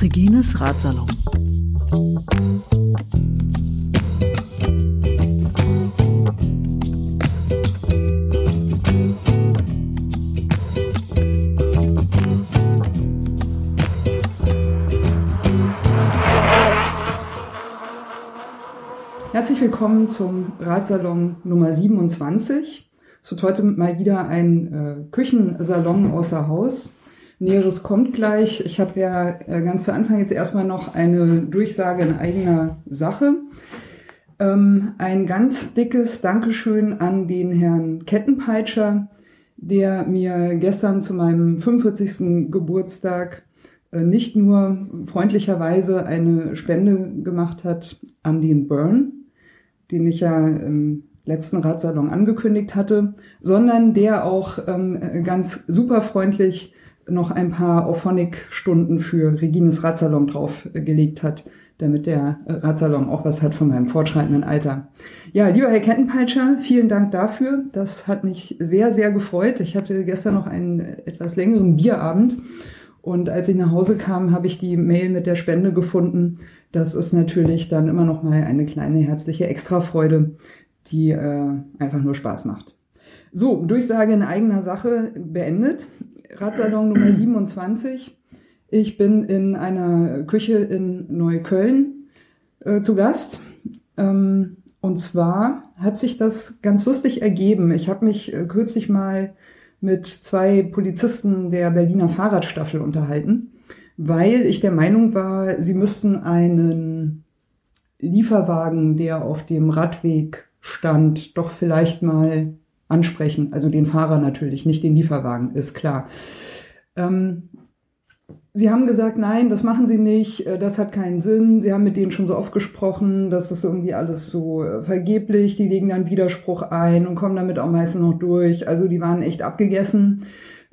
Regines Ratsalon. Willkommen zum Ratsalon Nummer 27. Es wird heute mal wieder ein äh, Küchensalon außer Haus. Näheres kommt gleich. Ich habe ja äh, ganz zu Anfang jetzt erstmal noch eine Durchsage in eigener Sache. Ähm, ein ganz dickes Dankeschön an den Herrn Kettenpeitscher, der mir gestern zu meinem 45. Geburtstag äh, nicht nur freundlicherweise eine Spende gemacht hat an den Burn, den ich ja im letzten Ratsalon angekündigt hatte, sondern der auch ähm, ganz super freundlich noch ein paar Auphonic-Stunden für Regines Ratsalon draufgelegt hat, damit der Ratsalon auch was hat von meinem fortschreitenden Alter. Ja, lieber Herr Kettenpeitscher, vielen Dank dafür. Das hat mich sehr, sehr gefreut. Ich hatte gestern noch einen etwas längeren Bierabend und als ich nach Hause kam, habe ich die Mail mit der Spende gefunden. Das ist natürlich dann immer noch mal eine kleine herzliche Extrafreude, die äh, einfach nur Spaß macht. So, Durchsage in eigener Sache beendet. Radsalon Nummer 27. Ich bin in einer Küche in Neukölln äh, zu Gast. Ähm, und zwar hat sich das ganz lustig ergeben. Ich habe mich äh, kürzlich mal mit zwei Polizisten der Berliner Fahrradstaffel unterhalten, weil ich der Meinung war, sie müssten einen Lieferwagen, der auf dem Radweg stand, doch vielleicht mal ansprechen. Also den Fahrer natürlich, nicht den Lieferwagen, ist klar. Ähm, Sie haben gesagt, nein, das machen Sie nicht, äh, das hat keinen Sinn. Sie haben mit denen schon so oft gesprochen, das ist irgendwie alles so äh, vergeblich. Die legen dann Widerspruch ein und kommen damit auch meistens noch durch. Also die waren echt abgegessen,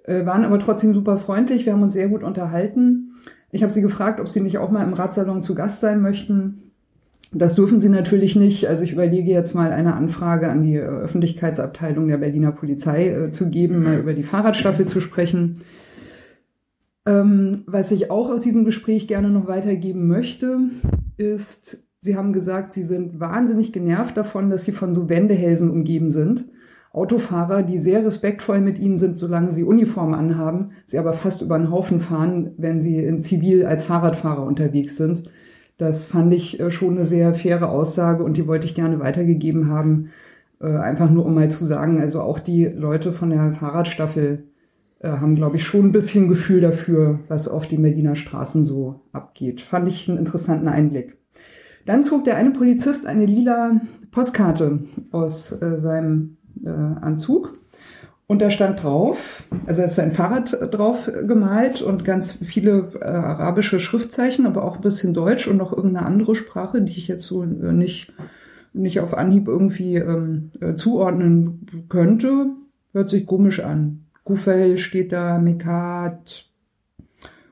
äh, waren aber trotzdem super freundlich. Wir haben uns sehr gut unterhalten. Ich habe sie gefragt, ob sie nicht auch mal im Ratsalon zu Gast sein möchten. Das dürfen sie natürlich nicht. Also ich überlege jetzt mal eine Anfrage an die Öffentlichkeitsabteilung der Berliner Polizei äh, zu geben, mal über die Fahrradstaffel zu sprechen. Ähm, was ich auch aus diesem Gespräch gerne noch weitergeben möchte, ist, Sie haben gesagt, Sie sind wahnsinnig genervt davon, dass Sie von so Wendehälsen umgeben sind. Autofahrer, die sehr respektvoll mit Ihnen sind, solange Sie Uniform anhaben, Sie aber fast über den Haufen fahren, wenn Sie in Zivil als Fahrradfahrer unterwegs sind. Das fand ich äh, schon eine sehr faire Aussage und die wollte ich gerne weitergegeben haben. Äh, einfach nur, um mal zu sagen, also auch die Leute von der Fahrradstaffel äh, haben, glaube ich, schon ein bisschen Gefühl dafür, was auf den Berliner Straßen so abgeht. Fand ich einen interessanten Einblick. Dann zog der eine Polizist eine lila Postkarte aus seinem Anzug und da stand drauf, also ist ein Fahrrad drauf gemalt und ganz viele äh, arabische Schriftzeichen, aber auch ein bisschen Deutsch und noch irgendeine andere Sprache, die ich jetzt so äh, nicht, nicht auf Anhieb irgendwie ähm, äh, zuordnen könnte. Hört sich komisch an. Kufel steht da, Mekat,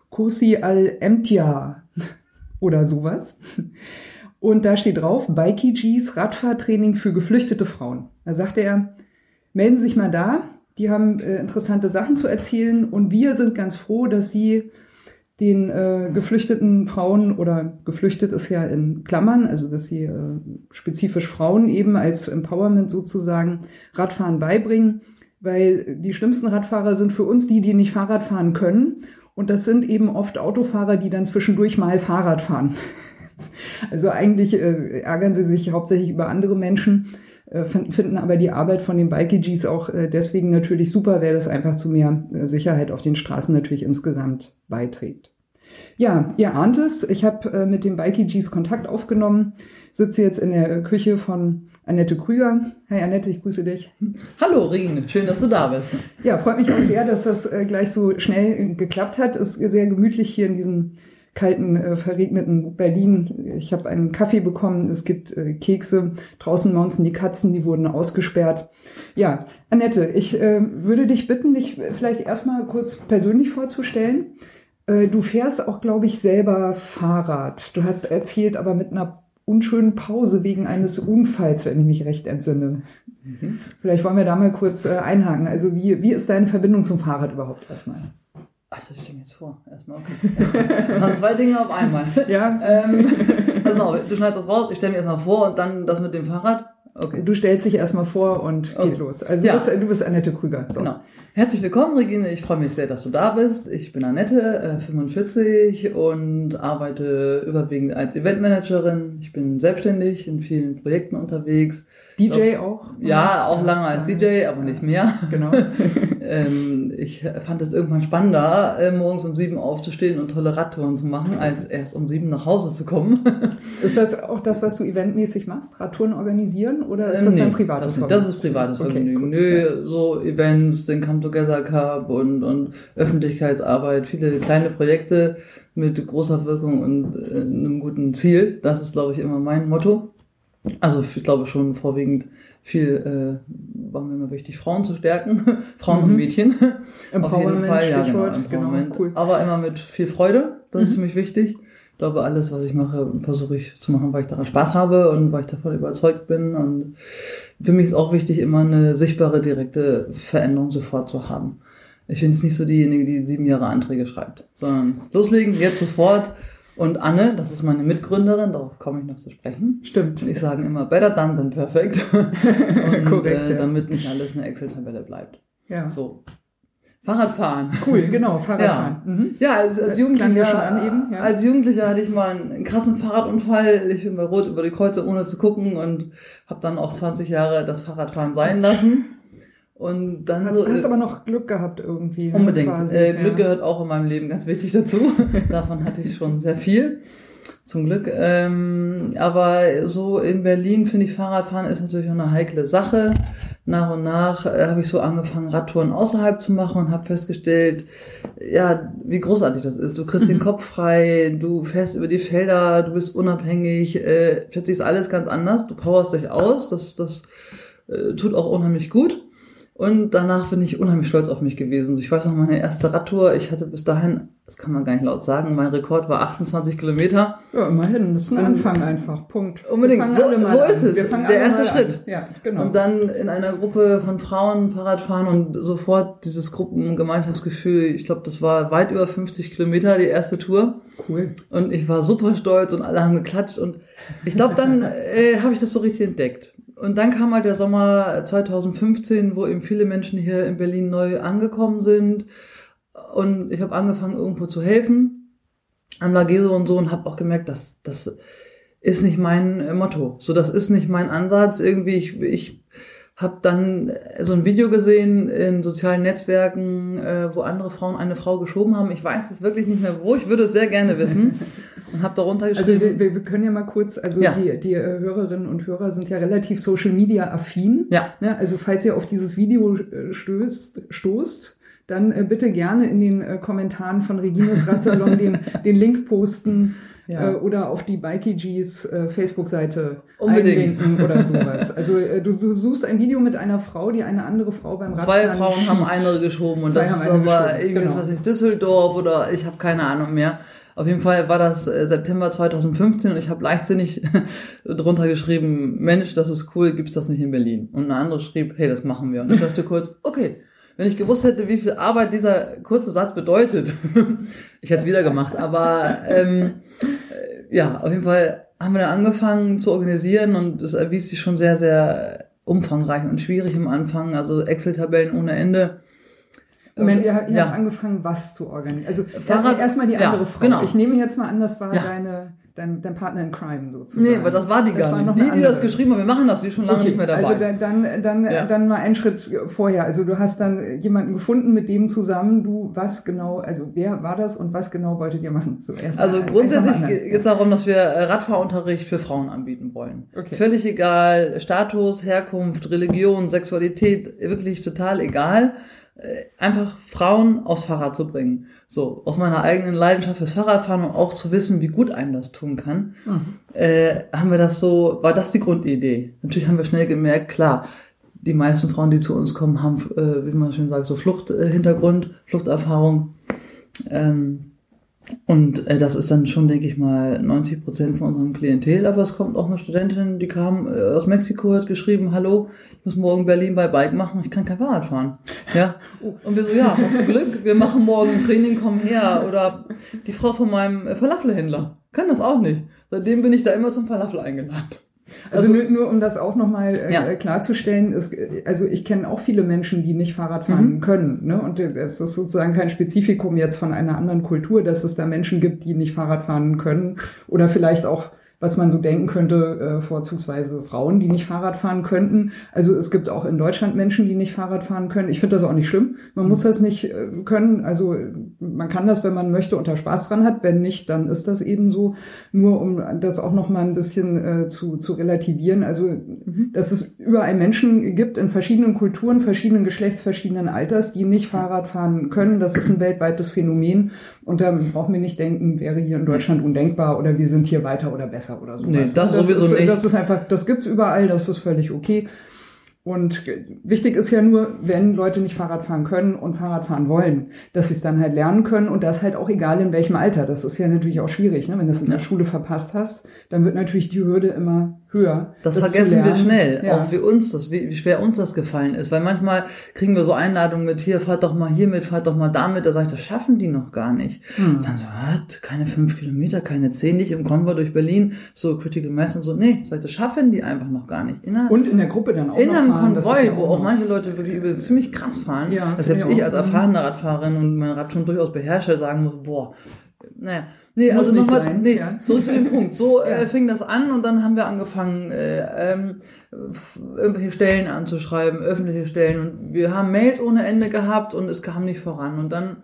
Kursi al-Emtia oder sowas. Und da steht drauf, Bikey Radfahrtraining für geflüchtete Frauen. Da sagte er, melden Sie sich mal da, die haben äh, interessante Sachen zu erzählen und wir sind ganz froh, dass sie den äh, geflüchteten Frauen oder geflüchtet ist ja in Klammern, also dass sie äh, spezifisch Frauen eben als Empowerment sozusagen Radfahren beibringen, weil die schlimmsten Radfahrer sind für uns die, die nicht Fahrrad fahren können und das sind eben oft Autofahrer, die dann zwischendurch mal Fahrrad fahren. Also eigentlich äh, ärgern sie sich hauptsächlich über andere Menschen äh, finden aber die Arbeit von den Bikeegees auch äh, deswegen natürlich super, weil das einfach zu mehr äh, Sicherheit auf den Straßen natürlich insgesamt beiträgt. Ja, ihr ahnt es, ich habe mit den Bikeegees Kontakt aufgenommen, sitze jetzt in der Küche von Annette Krüger. Hi Annette, ich grüße dich. Hallo Rien, schön, dass du da bist. Ja, freut mich auch sehr, dass das gleich so schnell geklappt hat. Ist sehr gemütlich hier in diesem kalten, äh, verregneten Berlin. Ich habe einen Kaffee bekommen, es gibt äh, Kekse, draußen maunzen die Katzen, die wurden ausgesperrt. Ja, Annette, ich äh, würde dich bitten, dich vielleicht erstmal kurz persönlich vorzustellen. Äh, du fährst auch, glaube ich, selber Fahrrad. Du hast erzählt, aber mit einer unschönen Pause wegen eines Unfalls, wenn ich mich recht entsinne. Mhm. Vielleicht wollen wir da mal kurz äh, einhaken. Also wie, wie ist deine Verbindung zum Fahrrad überhaupt erstmal? Ach, das steht jetzt vor. Erstmal, okay. Ja. zwei Dinge auf einmal. Ja. Ähm, also, du schneidest das raus, ich stelle mir erstmal vor und dann das mit dem Fahrrad. Okay. Du stellst dich erstmal vor und okay. geht los. Also ja. du, bist, du bist Annette Krüger. So. Genau. Herzlich willkommen, Regine. Ich freue mich sehr, dass du da bist. Ich bin Annette, äh, 45 und arbeite überwiegend als Eventmanagerin. Ich bin selbstständig in vielen Projekten unterwegs. DJ auch? Ja, auch lange als DJ, aber nicht mehr. Genau. ähm, ich fand es irgendwann spannender, äh, morgens um sieben aufzustehen und tolle Radtouren zu machen, als erst um sieben nach Hause zu kommen. ist das auch das, was du eventmäßig machst? Radtouren organisieren oder ist das ähm, nee, ein privates das, das ist privates okay, Vergnügen. Cool. Nö, so Events, den Come Together Cup und, und Öffentlichkeitsarbeit, viele kleine Projekte mit großer Wirkung und äh, einem guten Ziel. Das ist, glaube ich, immer mein Motto. Also ich glaube schon vorwiegend viel äh, war mir immer wichtig, Frauen zu stärken, Frauen mhm. und Mädchen. Auf jeden Fall, ja, genau, genau, cool. Aber immer mit viel Freude, das mhm. ist ziemlich wichtig. Ich glaube, alles, was ich mache, versuche ich zu machen, weil ich daran Spaß habe und weil ich davon überzeugt bin. Und für mich ist auch wichtig, immer eine sichtbare, direkte Veränderung sofort zu haben. Ich bin jetzt nicht so diejenige, die sieben Jahre Anträge schreibt, sondern loslegen, jetzt sofort und Anne, das ist meine Mitgründerin, darauf komme ich noch zu sprechen. Stimmt. Ich sage immer better done than perfect. und, Korrekt. Äh, ja. Damit nicht alles eine Excel-Tabelle bleibt. Ja. So. Fahrradfahren. Cool, genau, Fahrradfahren. Ja, mhm. ja als, als Jugendlicher, schon an eben, ja. als Jugendlicher hatte ich mal einen krassen Fahrradunfall. Ich bin bei Rot über die Kreuze ohne zu gucken und habe dann auch 20 Jahre das Fahrradfahren sein lassen. Und dann hast, so, hast aber noch Glück gehabt irgendwie. Ne, unbedingt. Quasi, äh, Glück ja. gehört auch in meinem Leben ganz wichtig dazu. Davon hatte ich schon sehr viel. Zum Glück. Ähm, aber so in Berlin finde ich Fahrradfahren ist natürlich auch eine heikle Sache. Nach und nach äh, habe ich so angefangen, Radtouren außerhalb zu machen und habe festgestellt, ja, wie großartig das ist. Du kriegst den Kopf frei, du fährst über die Felder, du bist unabhängig, äh, plötzlich ist alles ganz anders. Du powerst dich aus, das, das äh, tut auch unheimlich gut. Und danach bin ich unheimlich stolz auf mich gewesen. Ich weiß noch, meine erste Radtour, ich hatte bis dahin, das kann man gar nicht laut sagen, mein Rekord war 28 Kilometer. Ja, immerhin, das ist ein Anfang einfach, Punkt. Unbedingt, so, so ist es. Der erste Schritt. An. Ja, genau. Und dann in einer Gruppe von Frauen Fahrrad fahren und sofort dieses Gruppengemeinschaftsgefühl, ich glaube, das war weit über 50 Kilometer, die erste Tour. Cool. Und ich war super stolz und alle haben geklatscht und ich glaube, dann äh, habe ich das so richtig entdeckt und dann kam halt der Sommer 2015, wo eben viele Menschen hier in Berlin neu angekommen sind. Und ich habe angefangen, irgendwo zu helfen am Lageso und so und habe auch gemerkt, dass das ist nicht mein Motto. So, das ist nicht mein Ansatz. Irgendwie, ich, ich habe dann so ein Video gesehen in sozialen Netzwerken, äh, wo andere Frauen eine Frau geschoben haben. Ich weiß es wirklich nicht mehr wo. Ich würde es sehr gerne wissen. Und habe darunter geschrieben. Also wir, wir, können ja mal kurz, also ja. die, die äh, Hörerinnen und Hörer sind ja relativ Social Media affin. Ja. Ne? Also falls ihr auf dieses Video äh, stößt, stoßt, dann äh, bitte gerne in den äh, Kommentaren von Regines Radsalon den, den Link posten ja. äh, oder auf die Bikey Gs äh, Facebook-Seite einlinken oder sowas. Also äh, du, suchst ein Video mit einer Frau, die eine andere Frau beim Radfahren Zwei Frauen schiebt. haben eine geschoben und Zwei das ist aber irgendwie genau. was nicht Düsseldorf oder ich habe keine Ahnung mehr. Auf jeden Fall war das äh, September 2015 und ich habe leichtsinnig drunter geschrieben, Mensch, das ist cool, gibt's das nicht in Berlin? Und eine andere schrieb, hey, das machen wir. Und ich dachte kurz, okay, wenn ich gewusst hätte, wie viel Arbeit dieser kurze Satz bedeutet, ich hätte es wieder gemacht. Aber ähm, äh, ja, auf jeden Fall haben wir dann angefangen zu organisieren und es erwies sich schon sehr, sehr umfangreich und schwierig im Anfang. Also Excel-Tabellen ohne Ende. Moment, ihr, ihr ja. habt angefangen, was zu organisieren. Also Fahrrad, erstmal die andere ja, Frau. Genau. Ich nehme jetzt mal an, das war ja. deine dein, dein Partner in Crime sozusagen. Nee, aber das war die das gar nicht. Die, die das geschrieben haben, wir machen das, die schon lange okay, nicht mehr dabei. Also dann, dann, dann, ja. dann mal einen Schritt vorher. Also du hast dann jemanden gefunden, mit dem zusammen du was genau, also wer war das und was genau wolltet ihr machen? So erstmal also grundsätzlich geht es darum, dass wir äh, Radfahrunterricht für Frauen anbieten wollen. Okay. Völlig egal, Status, Herkunft, Religion, Sexualität, wirklich total egal. Äh, einfach Frauen aufs Fahrrad zu bringen. So, aus meiner eigenen Leidenschaft fürs Fahrradfahren und auch zu wissen, wie gut einem das tun kann, mhm. äh, haben wir das so, war das die Grundidee. Natürlich haben wir schnell gemerkt, klar, die meisten Frauen, die zu uns kommen, haben, äh, wie man schön sagt, so Fluchthintergrund, äh, Fluchterfahrung. Ähm, Und äh, das ist dann schon, denke ich mal, 90 Prozent von unserem Klientel. Aber es kommt auch eine Studentin, die kam äh, aus Mexiko, hat geschrieben, hallo, muss morgen Berlin bei Bike machen, ich kann kein Fahrrad fahren. Ja. Und wir so, ja, hast du Glück, wir machen morgen ein Training, komm her. Oder die Frau von meinem äh, Falafelhändler kann das auch nicht. Seitdem bin ich da immer zum Falafel eingeladen. Also, also nur, nur um das auch nochmal äh, ja. klarzustellen, ist, also ich kenne auch viele Menschen, die nicht Fahrrad fahren mhm. können. Ne? Und es ist sozusagen kein Spezifikum jetzt von einer anderen Kultur, dass es da Menschen gibt, die nicht Fahrrad fahren können oder vielleicht auch was man so denken könnte, äh, vorzugsweise Frauen, die nicht Fahrrad fahren könnten. Also es gibt auch in Deutschland Menschen, die nicht Fahrrad fahren können. Ich finde das auch nicht schlimm. Man muss das nicht äh, können. Also man kann das, wenn man möchte, unter Spaß dran hat. Wenn nicht, dann ist das eben so. Nur um das auch noch mal ein bisschen äh, zu, zu relativieren. Also mhm. dass es überall Menschen gibt in verschiedenen Kulturen, verschiedenen Geschlechts, verschiedenen Alters, die nicht Fahrrad fahren können. Das ist ein weltweites Phänomen. Und da brauchen wir nicht denken, wäre hier in Deutschland undenkbar oder wir sind hier weiter oder besser besser oder so. Nee, das, das sowieso ist, nicht. Das ist einfach, das gibt's überall, das ist völlig okay. Und wichtig ist ja nur, wenn Leute nicht Fahrrad fahren können und Fahrrad fahren wollen, dass sie es dann halt lernen können und das halt auch egal in welchem Alter. Das ist ja natürlich auch schwierig, ne? wenn du es in der Schule verpasst hast, dann wird natürlich die Hürde immer höher. Das, das vergessen wir schnell, ja. auch wie uns das, wie, wie, schwer uns das gefallen ist. Weil manchmal kriegen wir so Einladungen mit, hier, fahrt doch mal hier mit, fahrt doch mal damit. Da sage ich, das schaffen die noch gar nicht. Hm. Sagen so, was? Keine fünf Kilometer, keine zehn, nicht im Konvoi durch Berlin, so Critical Mass und so. Nee, sag ich, das schaffen die einfach noch gar nicht. In und in der Gruppe dann auch in noch. Konvoi, ja wo auch manche Leute wirklich übel ziemlich krass fahren. Ja, dass selbst ich als erfahrene Radfahrerin und mein Rad schon durchaus beherrsche, sagen muss, boah, naja, Nee, Muss also nochmal, nee, ja. zurück zu dem Punkt. So äh, ja. äh, fing das an und dann haben wir angefangen, äh, ähm, irgendwelche Stellen anzuschreiben, öffentliche Stellen und wir haben Mails ohne Ende gehabt und es kam nicht voran und dann,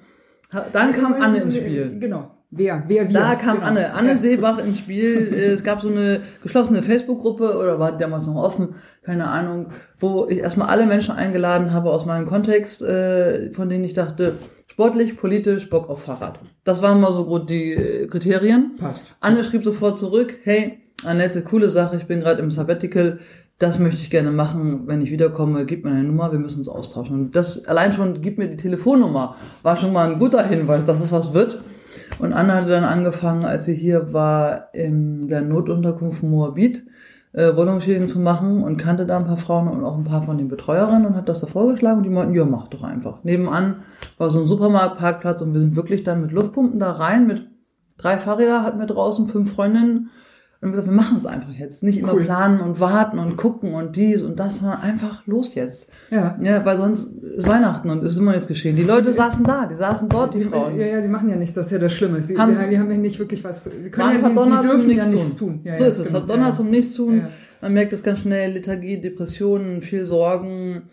dann kam Anne ins Spiel. Genau. Wer, wer, wir. Da kam genau. Anne, Anne Seebach ins Spiel. Äh, es gab so eine geschlossene Facebook-Gruppe oder war damals noch offen, keine Ahnung, wo ich erstmal alle Menschen eingeladen habe aus meinem Kontext, äh, von denen ich dachte, Sportlich, politisch, Bock auf Fahrrad. Das waren mal so gut die äh, Kriterien. Passt. Anne schrieb sofort zurück, hey, Annette, coole Sache, ich bin gerade im Sabbatical, das möchte ich gerne machen, wenn ich wiederkomme, gib mir eine Nummer, wir müssen uns austauschen. Und das allein schon, gib mir die Telefonnummer, war schon mal ein guter Hinweis, dass es was wird. Und Anne hatte dann angefangen, als sie hier war, in der Notunterkunft Moabit, äh, Wohnungsschäden zu machen und kannte da ein paar Frauen und auch ein paar von den Betreuerinnen und hat das da vorgeschlagen und die meinten, ja, mach doch einfach. Nebenan war so ein Supermarktparkplatz und wir sind wirklich dann mit Luftpumpen da rein, mit drei Fahrräder hatten wir draußen, fünf Freundinnen und wir gesagt, wir machen es einfach jetzt. Nicht immer cool. planen und warten und gucken und dies und das, sondern einfach los jetzt. Ja. Ja, weil sonst ist Weihnachten und es ist immer jetzt geschehen. Die Leute saßen da, die saßen dort, die, die Frauen. Ja, ja, sie machen ja nichts, das ist ja das Schlimme. Sie, haben, die, die haben ja nicht wirklich was, sie können ja, die, die dürfen nichts ja nichts tun. tun. Ja, so ja, ist es, hat Donner zum Nichts tun. Man merkt es ganz schnell, Lethargie, Depressionen, viel Sorgen,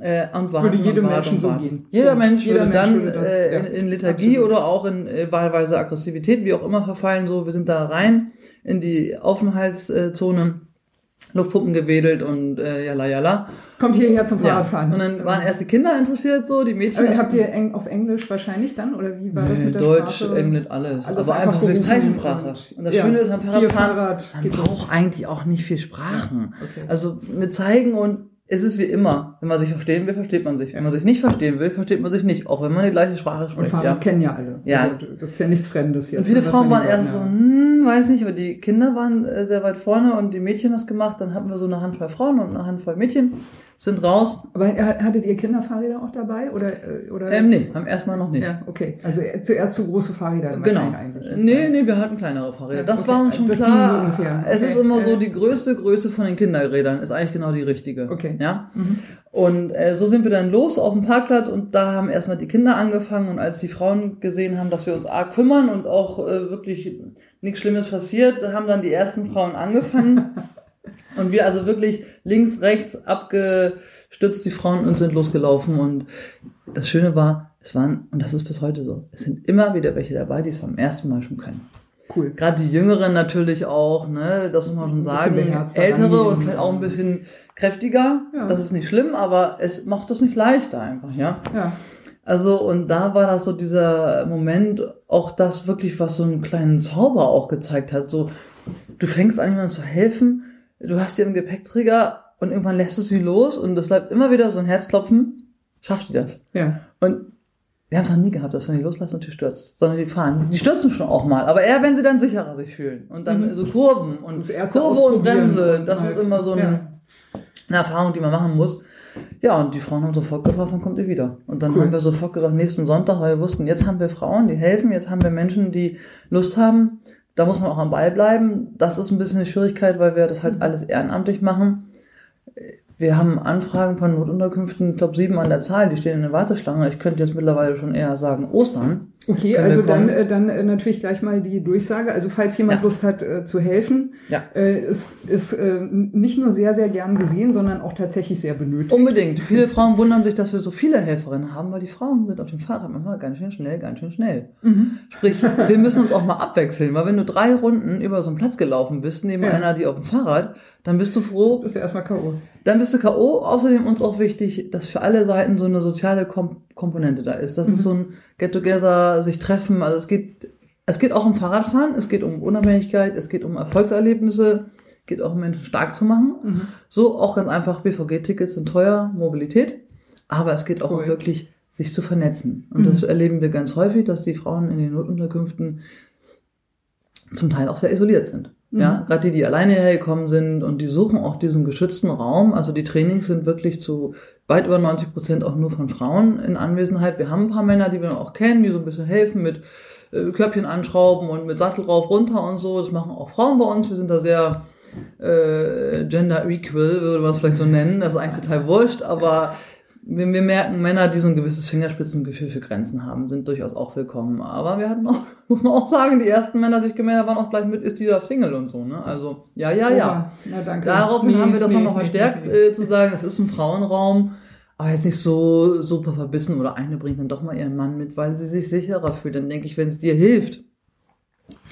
äh, und warten würde jedem Menschen so gehen. Jeder Mensch Jeder würde Mensch dann würde das, äh, in, in Lethargie absolut. oder auch in äh, wahlweise Aggressivität, wie auch immer verfallen. So, wir sind da rein in die Aufenthaltszone, Luftpumpen gewedelt und äh, jala jala. Kommt hierher zum Fahrradfahren. Ja. Und dann waren erst die Kinder interessiert, so die Mädchen. Aber habt ihr eng, auf Englisch wahrscheinlich dann oder wie war nee, das mit der Deutsch, Sprache? Englisch, alles. alles aber einfach, für Zeichensprache. Und, und das ja, Schöne ist am Fahrradfahren, Fahrrad man braucht eigentlich auch nicht viel Sprachen. Okay. Also mit zeigen und es ist wie immer. Wenn man sich verstehen will, versteht man sich. Wenn man sich nicht verstehen will, versteht man sich nicht. Auch wenn man die gleiche Sprache spricht. Und Fahrrad ja. kennen ja alle. Ja. Also, das ist ja nichts Fremdes jetzt. Und viele Frauen waren erst so, hm, weiß nicht, aber die Kinder waren äh, sehr weit vorne und die Mädchen das gemacht. Dann hatten wir so eine Handvoll Frauen und eine Handvoll Mädchen sind raus. Aber hattet ihr Kinderfahrräder auch dabei? Oder, äh, oder? Ähm, nee, haben erstmal noch nicht. Ja, okay. Also äh, zuerst so große Fahrräder genau. eigentlich. Nee, nee, wir hatten kleinere Fahrräder. Ja, das okay. war uns schon das klar. So ungefähr. Es okay. ist immer so, die größte Größe von den Kinderrädern ist eigentlich genau die richtige. Okay. Ja. Mhm. Und äh, so sind wir dann los auf dem Parkplatz und da haben erstmal die Kinder angefangen und als die Frauen gesehen haben, dass wir uns arg kümmern und auch äh, wirklich nichts Schlimmes passiert, haben dann die ersten Frauen angefangen. und wir also wirklich links, rechts abgestützt die Frauen und sind losgelaufen. Und das Schöne war, es waren, und das ist bis heute so, es sind immer wieder welche dabei, die es beim ersten Mal schon können. Cool. Gerade die Jüngeren natürlich auch, ne, das muss man schon sagen. Ältere und vielleicht auch ein bisschen kräftiger. Ja. Das ist nicht schlimm, aber es macht das nicht leichter einfach, ja. Ja. Also, und da war das so dieser Moment, auch das wirklich, was so einen kleinen Zauber auch gezeigt hat. So, du fängst an, jemandem zu helfen, du hast dir im Gepäckträger und irgendwann lässt du sie los und es bleibt immer wieder so ein Herzklopfen, schafft die das? Ja. Und wir haben es noch nie gehabt, dass wenn die loslassen und die stürzt, sondern die fahren. Die stürzen schon auch mal, aber eher, wenn sie dann sicherer sich fühlen. Und dann mhm. so Kurven und Kurve und Bremse, das ist immer so ein, ja. eine Erfahrung, die man machen muss. Ja, und die Frauen haben sofort gefragt, wann kommt ihr wieder? Und dann cool. haben wir sofort gesagt, nächsten Sonntag, weil wir wussten, jetzt haben wir Frauen, die helfen, jetzt haben wir Menschen, die Lust haben. Da muss man auch am Ball bleiben. Das ist ein bisschen eine Schwierigkeit, weil wir das halt mhm. alles ehrenamtlich machen. Wir haben Anfragen von Notunterkünften, ich glaube sieben an der Zahl, die stehen in der Warteschlange. Ich könnte jetzt mittlerweile schon eher sagen Ostern. Okay, also dann, äh, dann äh, natürlich gleich mal die Durchsage. Also falls jemand ja. Lust hat äh, zu helfen, ja. äh, ist, ist äh, nicht nur sehr, sehr gern gesehen, sondern auch tatsächlich sehr benötigt. Unbedingt. Viele Frauen wundern sich, dass wir so viele Helferinnen haben, weil die Frauen sind auf dem Fahrrad manchmal ganz schön schnell, ganz schön schnell. Mhm. Sprich, wir müssen uns auch mal abwechseln, weil wenn du drei Runden über so einen Platz gelaufen bist, neben ja. einer, die auf dem Fahrrad, dann bist du froh. Bist du erstmal K.O. Dann bist du K.O. Außerdem uns auch wichtig, dass für alle Seiten so eine soziale Kom Komponente da ist. Das mhm. ist so ein Get-Together, sich treffen. Also es geht, es geht auch um Fahrradfahren, es geht um Unabhängigkeit, es geht um Erfolgserlebnisse, geht auch um Menschen stark zu machen. Mhm. So auch ganz einfach, BVG-Tickets sind teuer, Mobilität. Aber es geht auch cool. um wirklich sich zu vernetzen. Und mhm. das erleben wir ganz häufig, dass die Frauen in den Notunterkünften zum Teil auch sehr isoliert sind. Mhm. Ja, gerade die, die alleine hergekommen sind und die suchen auch diesen geschützten Raum. Also die Trainings sind wirklich zu weit über 90 Prozent auch nur von Frauen in Anwesenheit. Wir haben ein paar Männer, die wir auch kennen, die so ein bisschen helfen mit äh, Körbchen anschrauben und mit Sattel rauf, runter und so. Das machen auch Frauen bei uns. Wir sind da sehr äh, gender equal, würde man es vielleicht so nennen. Das ist eigentlich total wurscht, aber wir, wir merken, Männer, die so ein gewisses Fingerspitzengefühl für Grenzen haben, sind durchaus auch willkommen. Aber wir hatten auch, muss man auch sagen, die ersten Männer, die sich gemeldet haben, waren auch gleich mit, ist dieser Single und so, ne? Also, ja, ja, ja. Na, danke. Daraufhin nee, haben wir das nee, noch verstärkt, nee, äh, zu sagen, es ist ein Frauenraum, aber jetzt nicht so super verbissen oder eine bringt dann doch mal ihren Mann mit, weil sie sich sicherer fühlt. Dann denke ich, wenn es dir hilft,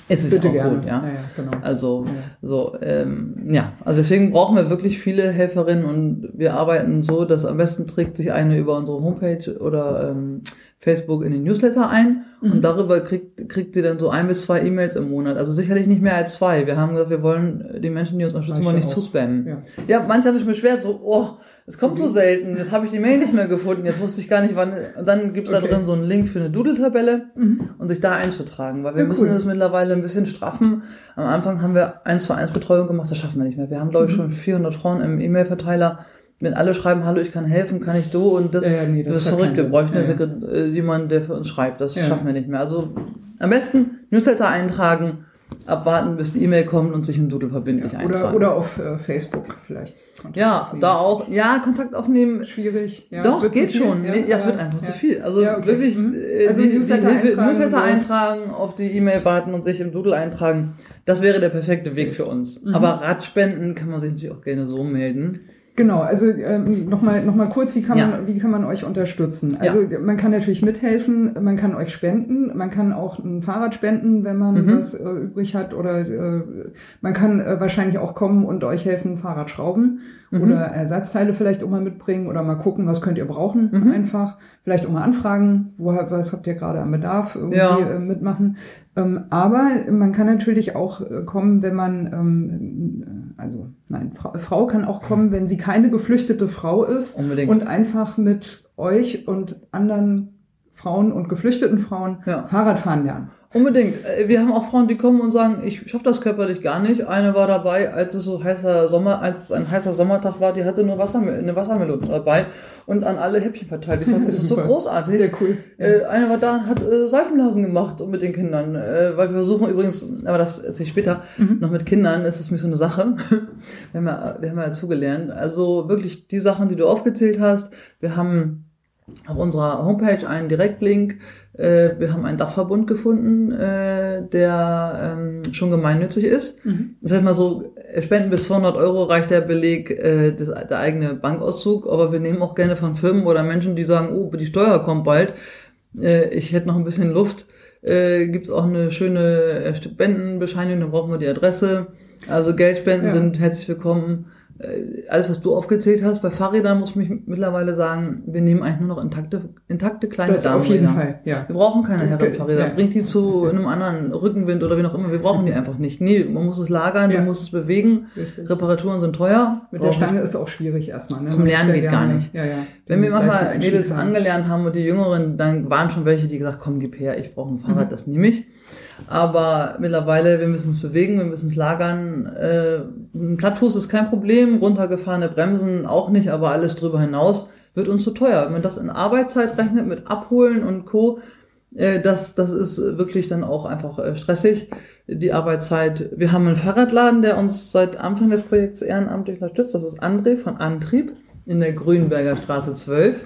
es ist Bitte auch gerne. gut, ja. ja, ja genau. Also ja. so, ähm, ja, also deswegen brauchen wir wirklich viele Helferinnen und wir arbeiten so, dass am besten trägt sich eine über unsere Homepage oder ähm, Facebook in den Newsletter ein mhm. und darüber kriegt, kriegt ihr dann so ein bis zwei E-Mails im Monat. Also sicherlich nicht mehr als zwei. Wir haben gesagt, wir wollen die Menschen, die uns unterstützen, mal nicht zuspammen. Ja. ja, manche haben sich beschwert, so, oh, es kommt so selten, jetzt habe ich die Mail nicht mehr gefunden, jetzt wusste ich gar nicht, wann. Und dann gibt's okay. da drin so einen Link für eine Doodle-Tabelle mhm. und sich da einzutragen, weil wir ja, müssen cool. das mittlerweile ein bisschen straffen. Am Anfang haben wir eins zu eins Betreuung gemacht, das schaffen wir nicht mehr. Wir haben, glaube ich, mhm. schon 400 Frauen im E-Mail-Verteiler wenn alle schreiben, hallo, ich kann helfen, kann ich du und das, ja, nee, das, das ist verrückt. Wir bräuchten ja, ja. Äh, jemanden, der für uns schreibt. Das ja. schaffen wir nicht mehr. Also am besten Newsletter eintragen, abwarten, bis die E-Mail kommt und sich im Doodle verbindlich ja, eintragen. Oder, oder auf äh, Facebook vielleicht. Kontakt ja, aufnehmen. da auch. Ja, Kontakt aufnehmen. Schwierig. Ja, Doch, geht schon. Ja, nee, ja, es wird einfach zu viel. Also okay. wirklich, mhm. Äh, also die, Newsletter, die eintragen, Newsletter eintragen, auf die E-Mail warten und sich im Doodle eintragen. Das wäre der perfekte Weg für uns. Mhm. Aber Radspenden kann man sich natürlich auch gerne so melden. Genau, also ähm, nochmal noch mal kurz, wie kann, ja. man, wie kann man euch unterstützen? Also ja. man kann natürlich mithelfen, man kann euch spenden, man kann auch ein Fahrrad spenden, wenn man mhm. was äh, übrig hat oder äh, man kann äh, wahrscheinlich auch kommen und euch helfen, Fahrrad schrauben mhm. oder Ersatzteile vielleicht auch mal mitbringen oder mal gucken, was könnt ihr brauchen mhm. einfach. Vielleicht auch mal anfragen, wo, was habt ihr gerade am Bedarf irgendwie ja. äh, mitmachen. Ähm, aber man kann natürlich auch äh, kommen, wenn man, ähm, also nein, Frau, Frau kann auch kommen, wenn sie keine geflüchtete Frau ist Unbedingt. und einfach mit euch und anderen Frauen und geflüchteten Frauen ja. Fahrrad fahren lernen. Unbedingt. Äh, wir haben auch Frauen, die kommen und sagen, ich schaffe das körperlich gar nicht. Eine war dabei, als es so heißer Sommer, als es ein heißer Sommertag war, die hatte nur Wasser, eine Wassermelone dabei und an alle Häppchen verteilt. Ich sagte, das ist so großartig. Sehr cool. Äh, eine war da und hat äh, Seifenblasen gemacht und mit den Kindern. Äh, weil wir versuchen übrigens, aber das erzähle ich später, mhm. noch mit Kindern ist das mir so eine Sache. wir haben ja, wir haben ja dazugelernt. Also wirklich die Sachen, die du aufgezählt hast. Wir haben auf unserer Homepage einen Direktlink. Äh, wir haben einen Dachverbund gefunden, äh, der ähm, schon gemeinnützig ist. Mhm. Das heißt mal so, Spenden bis 200 Euro reicht der Beleg, äh, das, der eigene Bankauszug, aber wir nehmen auch gerne von Firmen oder Menschen, die sagen, oh, die Steuer kommt bald, äh, ich hätte noch ein bisschen Luft, äh, gibt auch eine schöne Spendenbescheinigung, dann brauchen wir die Adresse. Also Geldspenden ja. sind herzlich willkommen. Äh, alles, was du aufgezählt hast, bei Fahrrädern muss ich mittlerweile sagen, wir nehmen eigentlich nur noch intakte, intakte kleine das auf jeden Fall, ja. Wir brauchen keine Herrenfahrräder. Ja. Bringt die zu einem anderen Rückenwind oder wie auch immer. Wir brauchen die einfach nicht. Nee, man muss es lagern, ja. man muss es bewegen. Richtig. Reparaturen sind teuer. Mit der Stange ist auch schwierig erstmal. Ne? Zum Lernen geht gar nicht. Ja, ja. Wenn wir manchmal Mädels angelernt haben und die Jüngeren, dann waren schon welche, die gesagt, komm, gib her, ich brauche ein Fahrrad, mhm. das nehme ich. Aber mittlerweile, wir müssen es bewegen, wir müssen es lagern. Äh, Plattfuß ist kein Problem, runtergefahrene Bremsen auch nicht, aber alles drüber hinaus wird uns zu teuer. Wenn man das in Arbeitszeit rechnet mit Abholen und Co., äh, das, das ist wirklich dann auch einfach äh, stressig, die Arbeitszeit. Wir haben einen Fahrradladen, der uns seit Anfang des Projekts ehrenamtlich unterstützt. Das ist André von Antrieb in der Grünberger Straße 12.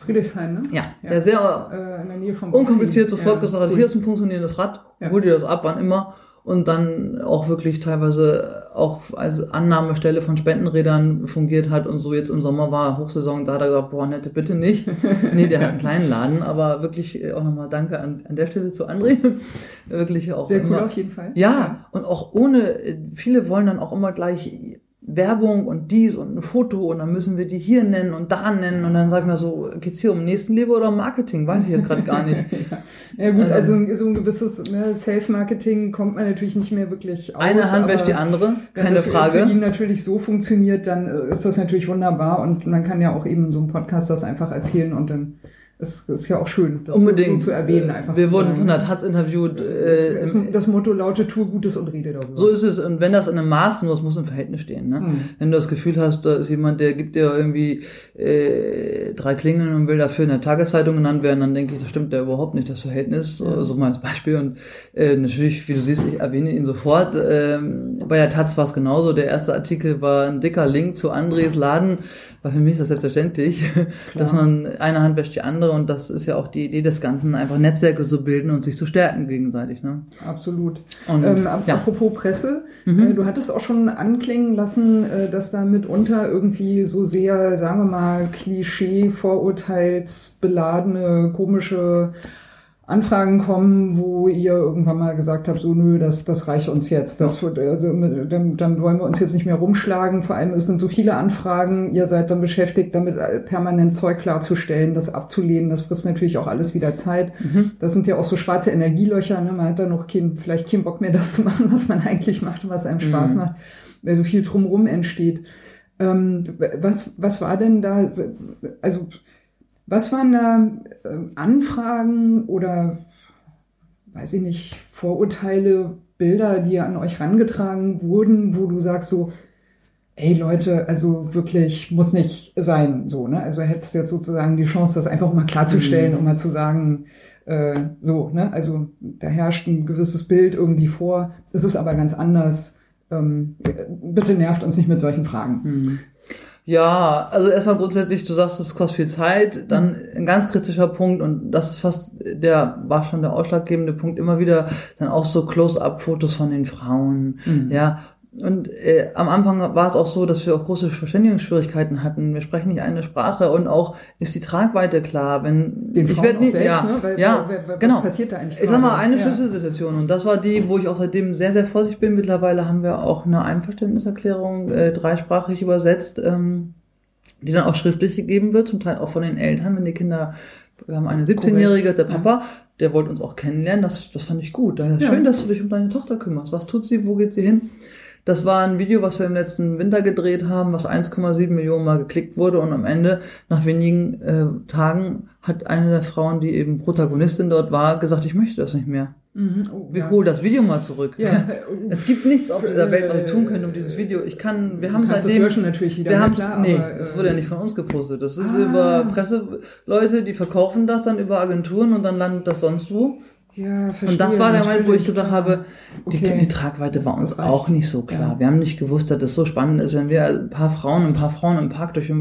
Friedrichshain, ne? Ja, ja. der sehr äh, in der Nähe vom unkompliziert sofort ja, gesagt hat, hier ist ein funktionierendes Rad, ja. hol dir das ab, wann immer. Und dann auch wirklich teilweise auch als Annahmestelle von Spendenrädern fungiert hat und so jetzt im Sommer war Hochsaison, da hat er gesagt, boah, nette, bitte nicht. nee, der hat einen kleinen Laden, aber wirklich auch nochmal Danke an, an der Stelle zu André. wirklich auch. Sehr immer. cool auf jeden Fall. Ja, und auch ohne, viele wollen dann auch immer gleich Werbung und dies und ein Foto und dann müssen wir die hier nennen und da nennen und dann sag ich mal so, geht's hier um Nächstenliebe oder um Marketing? Weiß ich jetzt gerade gar nicht. ja. ja. gut, also, also so ein gewisses ne, Self-Marketing kommt man natürlich nicht mehr wirklich aus. Eine Hand wäscht die andere, keine wenn das Frage. Wenn für ihn natürlich so funktioniert, dann ist das natürlich wunderbar und man kann ja auch eben in so einem Podcast das einfach erzählen und dann es ist ja auch schön, das Unbedingt. So, so zu erwähnen. Einfach Wir wurden sagen. von der Taz interviewt. Äh, das, das, Motto lautet, tue Gutes und rede darüber. So ist es. Und wenn das in einem Maß nur, das muss im Verhältnis stehen. Ne? Mhm. Wenn du das Gefühl hast, da ist jemand, der gibt dir irgendwie äh, drei Klingeln und will dafür in der Tageszeitung genannt werden, dann denke ich, das stimmt ja überhaupt nicht, das Verhältnis. Ja. So mal als Beispiel. Und äh, natürlich, wie du siehst, ich erwähne ihn sofort. Äh, bei der Taz war es genauso. Der erste Artikel war ein dicker Link zu Andres Laden weil für mich ist das selbstverständlich, Klar. dass man eine Hand wäscht die andere und das ist ja auch die Idee des Ganzen, einfach Netzwerke zu bilden und sich zu stärken gegenseitig. Ne? Absolut. Und, ähm, ja. Apropos Presse, mhm. äh, du hattest auch schon anklingen lassen, äh, dass da mitunter irgendwie so sehr, sagen wir mal, Klischee, Vorurteilsbeladene, komische Anfragen kommen, wo ihr irgendwann mal gesagt habt, so nö, das, das reicht uns jetzt. Das, also, dann, dann wollen wir uns jetzt nicht mehr rumschlagen. Vor allem es sind so viele Anfragen. Ihr seid dann beschäftigt, damit permanent Zeug klarzustellen, das abzulehnen. Das frisst natürlich auch alles wieder Zeit. Mhm. Das sind ja auch so schwarze Energielöcher. Ne? Man hat da noch kein, vielleicht keinen Bock mehr, das zu machen, was man eigentlich macht und was einem Spaß mhm. macht, weil so viel drumherum entsteht. Ähm, was, was war denn da, also was waren da äh, Anfragen oder, weiß ich nicht, Vorurteile, Bilder, die an euch rangetragen wurden, wo du sagst so, ey Leute, also wirklich muss nicht sein, so, ne? Also hättest du jetzt sozusagen die Chance, das einfach mal klarzustellen mhm. und mal zu sagen, äh, so, ne? Also da herrscht ein gewisses Bild irgendwie vor, es ist aber ganz anders. Ähm, bitte nervt uns nicht mit solchen Fragen. Mhm. Ja, also erstmal grundsätzlich, du sagst, es kostet viel Zeit. Dann ein ganz kritischer Punkt, und das ist fast der, war schon der ausschlaggebende Punkt, immer wieder dann auch so Close-up-Fotos von den Frauen. Mhm. Ja, und äh, am Anfang war es auch so, dass wir auch große Verständigungsschwierigkeiten hatten. Wir sprechen nicht eine Sprache und auch ist die Tragweite klar. Wenn Den ich werde nicht, selbst, ja, ne? Weil, ja, wer, wer, genau. passiert da eigentlich? Ich sag mal eine ja. Schlüsselsituation und das war die, wo ich auch seitdem sehr sehr vorsichtig bin. Mittlerweile haben wir auch eine Einverständniserklärung äh, dreisprachig übersetzt, ähm, die dann auch schriftlich gegeben wird, zum Teil auch von den Eltern, wenn die Kinder wir haben eine 17-Jährige, der Papa, der wollte uns auch kennenlernen. Das, das fand ich gut. Daher ja. Schön, dass du dich um deine Tochter kümmerst. Was tut sie? Wo geht sie hin? Das war ein Video, was wir im letzten Winter gedreht haben, was 1,7 Millionen Mal geklickt wurde und am Ende, nach wenigen äh, Tagen, hat eine der Frauen, die eben Protagonistin dort war, gesagt, ich möchte das nicht mehr. Mhm. Oh, wir ja. holen das Video mal zurück. Ja. Es gibt nichts auf dieser Welt, was ich tun könnte, um dieses Video. Ich kann, wir haben seitdem, das löschen natürlich wieder. Wir haben, klar, nee, aber, das wurde ja nicht von uns gepostet. Das ist ah. über Presseleute, die verkaufen das dann über Agenturen und dann landet das sonst wo. Ja, verstehe. Und das war der Moment, wo ich gesagt habe, die, okay. die Tragweite war uns auch nicht so klar. Ja. Wir haben nicht gewusst, dass das so spannend ist, wenn wir ein paar Frauen, ein paar Frauen im Park durch,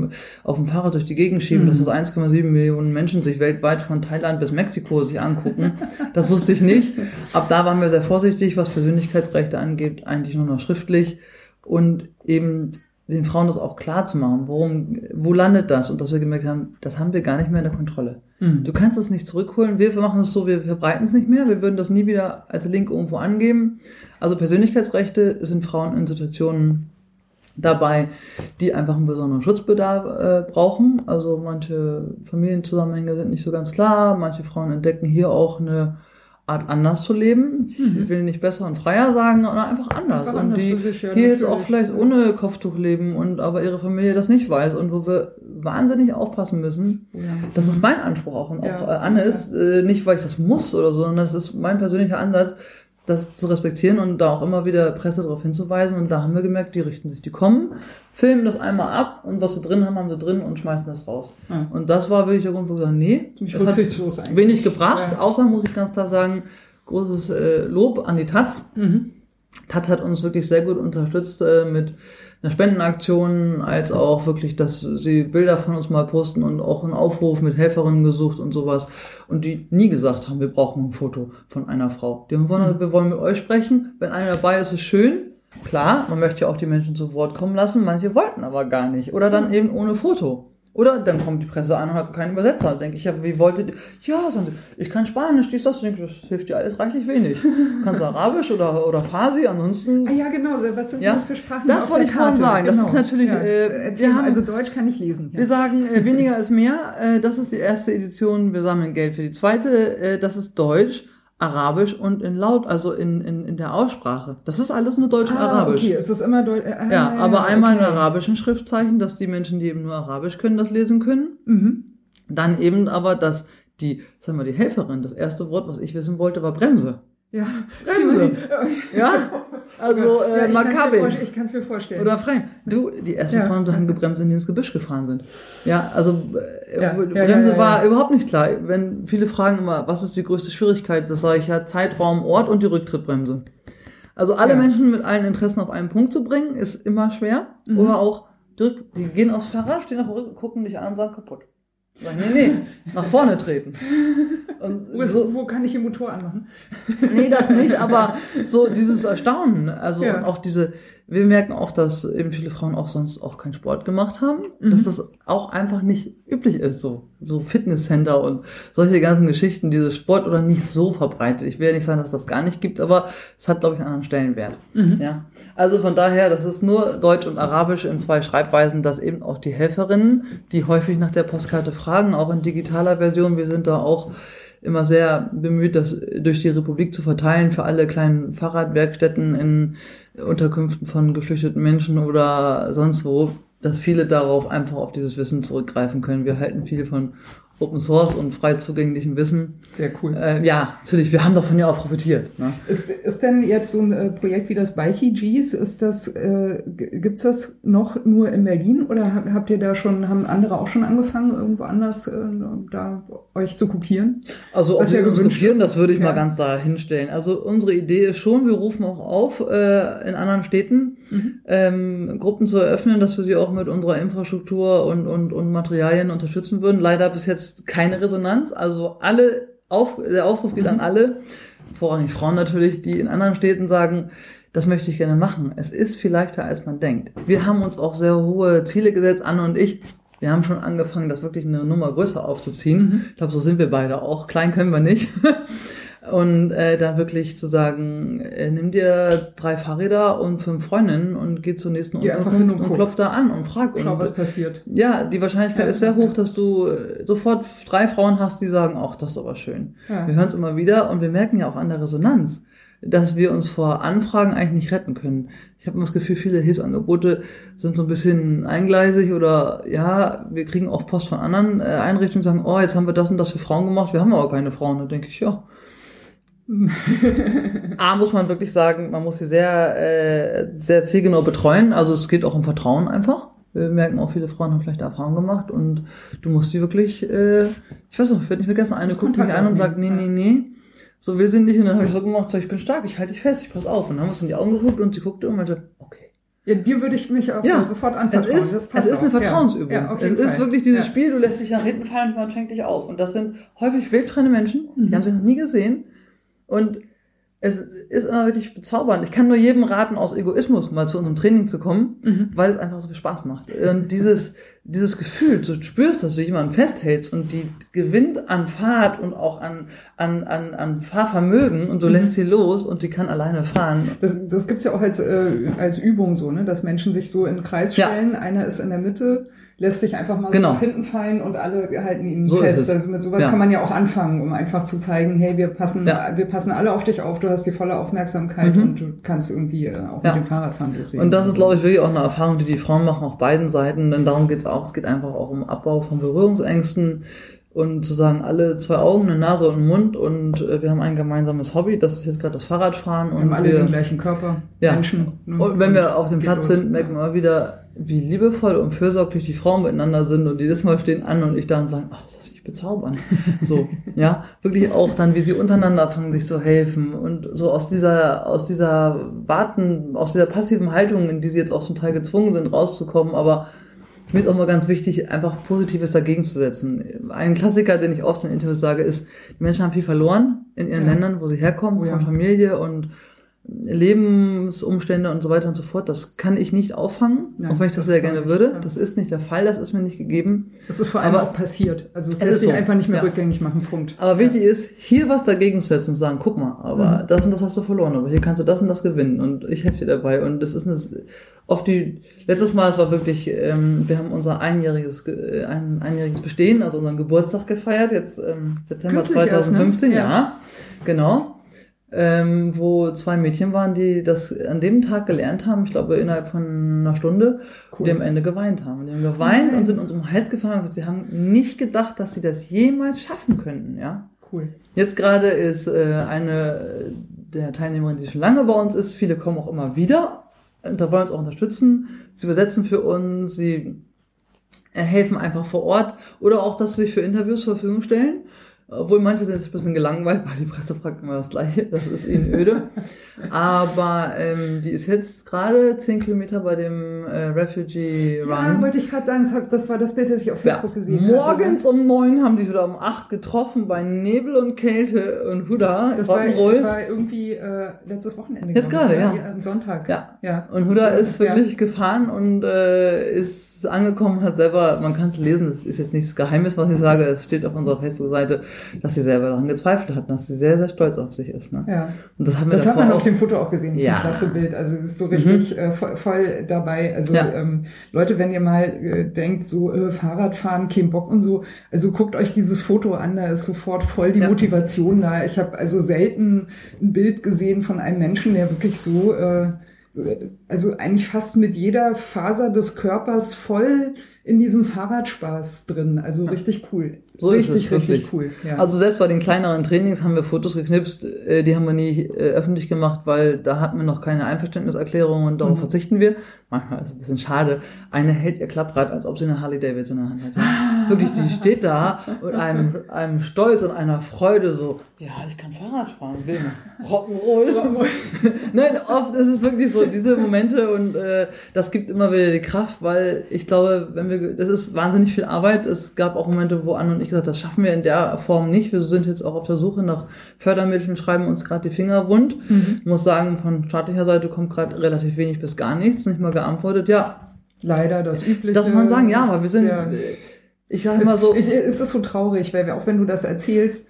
auf dem Fahrrad durch die Gegend schieben, mhm. dass es 1,7 Millionen Menschen sich weltweit von Thailand bis Mexiko sich angucken. das wusste ich nicht. Ab da waren wir sehr vorsichtig, was Persönlichkeitsrechte angeht, eigentlich nur noch schriftlich. Und eben den Frauen das auch klar zu machen, worum, wo landet das? Und dass wir gemerkt haben, das haben wir gar nicht mehr in der Kontrolle. Mhm. Du kannst es nicht zurückholen. Wir machen es so, wir verbreiten es nicht mehr. Wir würden das nie wieder als Link irgendwo angeben. Also Persönlichkeitsrechte sind Frauen in Situationen dabei, die einfach einen besonderen Schutzbedarf äh, brauchen. Also manche Familienzusammenhänge sind nicht so ganz klar, manche Frauen entdecken hier auch eine Art anders zu leben. Ich mhm. will nicht besser und freier sagen, sondern einfach anders. Einfach und die sich, ja, hier jetzt auch vielleicht ohne Kopftuch leben und aber ihre Familie das nicht weiß und wo wir wahnsinnig aufpassen müssen. Ja. Das ist mein Anspruch auch und auch äh, Annes, äh, nicht weil ich das muss oder so, sondern das ist mein persönlicher Ansatz, das zu respektieren und da auch immer wieder Presse darauf hinzuweisen. Und da haben wir gemerkt, die richten sich, die kommen, filmen das einmal ab und was sie drin haben, haben sie drin und schmeißen das raus. Ja. Und das war wirklich der Grund, wo wir gesagt nee, das hat wenig gebracht, ja. außer, muss ich ganz klar sagen, großes äh, Lob an die Taz. Mhm. Taz hat uns wirklich sehr gut unterstützt äh, mit einer Spendenaktion, als auch wirklich, dass sie Bilder von uns mal posten und auch einen Aufruf mit Helferinnen gesucht und sowas. Und die nie gesagt haben, wir brauchen ein Foto von einer Frau. Die haben gesagt, wir wollen mit euch sprechen. Wenn einer dabei ist, ist schön. Klar, man möchte ja auch die Menschen zu Wort kommen lassen. Manche wollten aber gar nicht. Oder dann eben ohne Foto. Oder dann kommt die Presse an und hat keinen Übersetzer. Dann denke ich, ja, wie wolltet ihr? Ja, sie, ich kann Spanisch, dies, das. Denke, das hilft dir alles reichlich wenig. Kannst du Arabisch oder, oder Farsi, ansonsten. Ah, ja, genau. Was sind ja, das für Sprachen? Das wollte ich vorhin sagen. Genau. Das ist natürlich, ja. äh, wir haben, also Deutsch kann ich lesen. Ja. Wir sagen, äh, weniger ist mehr. Äh, das ist die erste Edition. Wir sammeln Geld für die zweite. Äh, das ist Deutsch. Arabisch und in Laut, also in, in, in der Aussprache. Das ist alles nur Deutsch ah, und Arabisch. Okay, es ist immer Deutsch. Äh, ah, ja, aber ja, einmal okay. in arabischen Schriftzeichen, dass die Menschen, die eben nur Arabisch können, das lesen können. Mhm. Dann eben aber, dass die, sagen wir, die Helferin, das erste Wort, was ich wissen wollte, war Bremse. Ja, Bremse. ja, also äh, ja, Maccabi. Ich kann es mir vorstellen. Oder Freien. Du, die ersten ja. Frauen haben gebremst, in die ins Gebüsch gefahren sind. Ja, also äh, ja, Bremse war überhaupt nicht klar. Wenn viele fragen immer, was ist die größte Schwierigkeit, das sage ich ja Zeitraum, Ort und die Rücktrittbremse. Also alle Menschen mit allen Interessen auf einen Punkt zu bringen, ist immer schwer. Mhm. Oder auch, die gehen aufs Fahrrad, stehen auf dem Rücken, gucken dich an und sagen kaputt. Sag, nee, nee, nach vorne treten. Und wo, so, wo kann ich den Motor anmachen? nee, das nicht, aber so dieses Erstaunen, also ja. auch diese, wir merken auch, dass eben viele Frauen auch sonst auch keinen Sport gemacht haben, mhm. dass das auch einfach nicht üblich ist, so, so Fitnesscenter und solche ganzen Geschichten, dieses Sport oder nicht so verbreitet. Ich will ja nicht sagen, dass das gar nicht gibt, aber es hat, glaube ich, einen anderen Stellenwert. Mhm. Ja. Also von daher, das ist nur Deutsch und Arabisch in zwei Schreibweisen, dass eben auch die Helferinnen, die häufig nach der Postkarte fragen, auch in digitaler Version, wir sind da auch immer sehr bemüht, das durch die Republik zu verteilen für alle kleinen Fahrradwerkstätten in Unterkünften von geflüchteten Menschen oder sonst wo, dass viele darauf einfach auf dieses Wissen zurückgreifen können. Wir halten viel von Open Source und frei zugänglichen Wissen. Sehr cool. Äh, ja, natürlich, wir haben davon ja auch profitiert. Ne? Ist, ist denn jetzt so ein äh, Projekt wie das Bikey Gs, ist das, äh, gibt's das noch nur in Berlin oder habt ihr da schon, haben andere auch schon angefangen, irgendwo anders äh, da euch zu kopieren? Also, ob wir uns kopieren, das würde ich ja. mal ganz da hinstellen. Also, unsere Idee ist schon, wir rufen auch auf, äh, in anderen Städten, mhm. ähm, Gruppen zu eröffnen, dass wir sie auch mit unserer Infrastruktur und, und, und Materialien unterstützen würden. Leider bis jetzt jetzt keine Resonanz. Also alle, auf, der Aufruf geht an alle, vorrangig Frauen natürlich, die in anderen Städten sagen, das möchte ich gerne machen. Es ist viel leichter, als man denkt. Wir haben uns auch sehr hohe Ziele gesetzt, Anne und ich. Wir haben schon angefangen, das wirklich eine Nummer größer aufzuziehen. Mhm. Ich glaube, so sind wir beide auch. Klein können wir nicht. Und äh, da wirklich zu sagen, äh, nimm dir drei Fahrräder und fünf Freundinnen und geh zur nächsten Geh Unterkunft und, und klopf da an und frag. Schau, und, was passiert. Ja, die Wahrscheinlichkeit ja, ist sehr hoch, dass du äh, sofort drei Frauen hast, die sagen, ach, das ist aber schön. Ja. Wir hören es immer wieder und wir merken ja auch an der Resonanz, dass wir uns vor Anfragen eigentlich nicht retten können. Ich habe immer das Gefühl, viele Hilfsangebote sind so ein bisschen eingleisig oder ja, wir kriegen auch Post von anderen äh, Einrichtungen, sagen, oh, jetzt haben wir das und das für Frauen gemacht, wir haben aber keine Frauen. Da denke ich, ja, A muss man wirklich sagen, man muss sie sehr, äh, sehr zielgenau betreuen. Also es geht auch um Vertrauen einfach. Wir merken auch, viele Frauen haben vielleicht Erfahrungen gemacht und du musst sie wirklich, äh, ich weiß noch, ich werde nicht vergessen, eine guckt mich an und sagt, nee, nee, nee, so will sie nicht. Und dann habe ich so gemacht, so, ich bin stark, ich halte dich fest, ich pass auf. Und dann haben wir uns in die Augen geguckt und sie guckte und meinte, okay. Ja, dir würde ich mich auch ja, sofort anvertrauen. Es ist, es ist eine Vertrauensübung. Ja, ja, es ist Fall. wirklich dieses. Spiel, du lässt dich nach hinten fallen und man fängt dich auf. Und das sind häufig wildfremde Menschen, die mhm. haben sich noch nie gesehen und es ist immer wirklich bezaubernd. Ich kann nur jedem raten, aus Egoismus mal zu unserem Training zu kommen, mhm. weil es einfach so viel Spaß macht. Und dieses, dieses Gefühl, du spürst, dass du jemanden festhältst und die gewinnt an Fahrt und auch an, an, an, an Fahrvermögen und du mhm. lässt sie los und die kann alleine fahren. Das, das gibt's ja auch als, äh, als Übung so, ne? dass Menschen sich so in den Kreis stellen, ja. einer ist in der Mitte, lässt sich einfach mal genau. so nach hinten fallen und alle halten ihn so fest. Also mit sowas ja. kann man ja auch anfangen, um einfach zu zeigen, hey, wir passen, ja. wir passen alle auf dich auf, du hast die volle Aufmerksamkeit mhm. und du kannst irgendwie äh, auch ja. mit dem Fahrrad fahren. Deswegen. Und das ist, glaube ich, wirklich auch eine Erfahrung, die die Frauen machen auf beiden Seiten, denn darum geht's auch. Es geht einfach auch um Abbau von Berührungsängsten und zu sagen, alle zwei Augen, eine Nase und einen Mund und äh, wir haben ein gemeinsames Hobby, das ist jetzt gerade das Fahrradfahren. Wir und haben alle wir, den gleichen Körper, ja. Menschen. Ne? Und wenn wir auf dem Platz los. sind, merken wir immer wieder, wie liebevoll und fürsorglich die Frauen miteinander sind und jedes Mal stehen an und ich da und sagen, ach, das ist nicht bezaubernd. So, ja, wirklich auch dann, wie sie untereinander fangen, sich zu helfen und so aus dieser, aus dieser Warten, aus dieser passiven Haltung, in die sie jetzt auch zum Teil gezwungen sind, rauszukommen, aber mir ist auch mal ganz wichtig, einfach Positives dagegen zu setzen. Ein Klassiker, den ich oft in Interviews sage, ist, die Menschen haben viel verloren in ihren ja. Ländern, wo sie herkommen, oh, ja. von Familie und Lebensumstände und so weiter und so fort, das kann ich nicht auffangen, ja, auch wenn ich das, das sehr gerne nicht, würde. Ja. Das ist nicht der Fall, das ist mir nicht gegeben. Das ist vor allem Aber auch passiert. Also es, es lässt sich so. einfach nicht mehr ja. rückgängig machen, Punkt. Aber wichtig ist, hier was dagegen zu setzen und sagen, guck mal, aber mhm. das und das hast du verloren, aber hier kannst du das und das gewinnen und ich helfe dir dabei. Und das ist eine, oft die, letztes Mal, es war wirklich, ähm, wir haben unser einjähriges, äh, ein, einjähriges Bestehen, also unseren Geburtstag gefeiert, jetzt ähm, September Kürzlich 2015, erst, ne? ja, genau ähm, wo zwei Mädchen waren, die das an dem Tag gelernt haben, ich glaube innerhalb von einer Stunde, cool. die am Ende geweint haben. Die haben geweint Nein. und sind uns um den Hals gefallen und gesagt, sie haben nicht gedacht, dass sie das jemals schaffen könnten, ja. Cool. Jetzt gerade ist äh, eine der Teilnehmerinnen, die schon lange bei uns ist, viele kommen auch immer wieder und da wollen uns auch unterstützen. Sie übersetzen für uns, sie helfen einfach vor Ort oder auch, dass sie sich für Interviews zur Verfügung stellen. Obwohl manche sind ein bisschen gelangweilt, weil die Presse fragt immer das Gleiche. Das ist ihnen öde. Aber ähm, die ist jetzt gerade zehn Kilometer bei dem äh, Refugee Run. Ja, wollte ich gerade sagen, das war das Bild, das ich auf Facebook ja. gesehen habe. Morgens hatte, um neun haben die wieder um acht getroffen bei Nebel und Kälte und Huda. Das war, war, irgendwie äh, letztes Wochenende. Jetzt gerade, ja. Am Sonntag. Ja. ja. Und Huda ist wirklich gefahren und äh, ist angekommen hat, selber, man kann es lesen, es ist jetzt nichts Geheimes, was ich sage, es steht auf unserer Facebook-Seite, dass sie selber daran gezweifelt hat, dass sie sehr, sehr stolz auf sich ist. Ne? Ja. Und das haben wir das hat man auf dem Foto auch gesehen, das ja. ist ein klasse Bild, also es ist so richtig mhm. äh, voll, voll, dabei. Also ja. ähm, Leute, wenn ihr mal äh, denkt, so äh, Fahrradfahren, kein Bock und so, also guckt euch dieses Foto an, da ist sofort voll die ja. Motivation da. Ich habe also selten ein Bild gesehen von einem Menschen, der wirklich so äh, also eigentlich fast mit jeder Faser des Körpers voll in diesem Fahrradspaß drin. Also richtig cool. So richtig, richtig, cool. Ja. Also selbst bei den kleineren Trainings haben wir Fotos geknipst, äh, die haben wir nie äh, öffentlich gemacht, weil da hatten wir noch keine Einverständniserklärung und darauf mhm. verzichten wir. Manchmal ist es ein bisschen schade. Eine hält ihr Klapprad, als ob sie eine Harley Davidson in der Hand hätte. Wirklich, die steht da mit einem, einem Stolz und einer Freude so, ja, ich kann Fahrrad fahren, will Rock'n'Roll. Nein, oft ist es wirklich so, diese Momente und äh, das gibt immer wieder die Kraft, weil ich glaube, wenn wir, das ist wahnsinnig viel Arbeit. Es gab auch Momente, wo Anne und ich gesagt, das schaffen wir in der Form nicht. Wir sind jetzt auch auf der Suche nach Fördermitteln, schreiben uns gerade die Finger wund. Mhm. Ich muss sagen, von staatlicher Seite kommt gerade relativ wenig bis gar nichts, nicht mal geantwortet. Ja. Leider das Übliche. Das muss man sagen, ja, aber wir sind, ja, ich sage immer so. Ich, es ist so traurig, weil wir, auch wenn du das erzählst,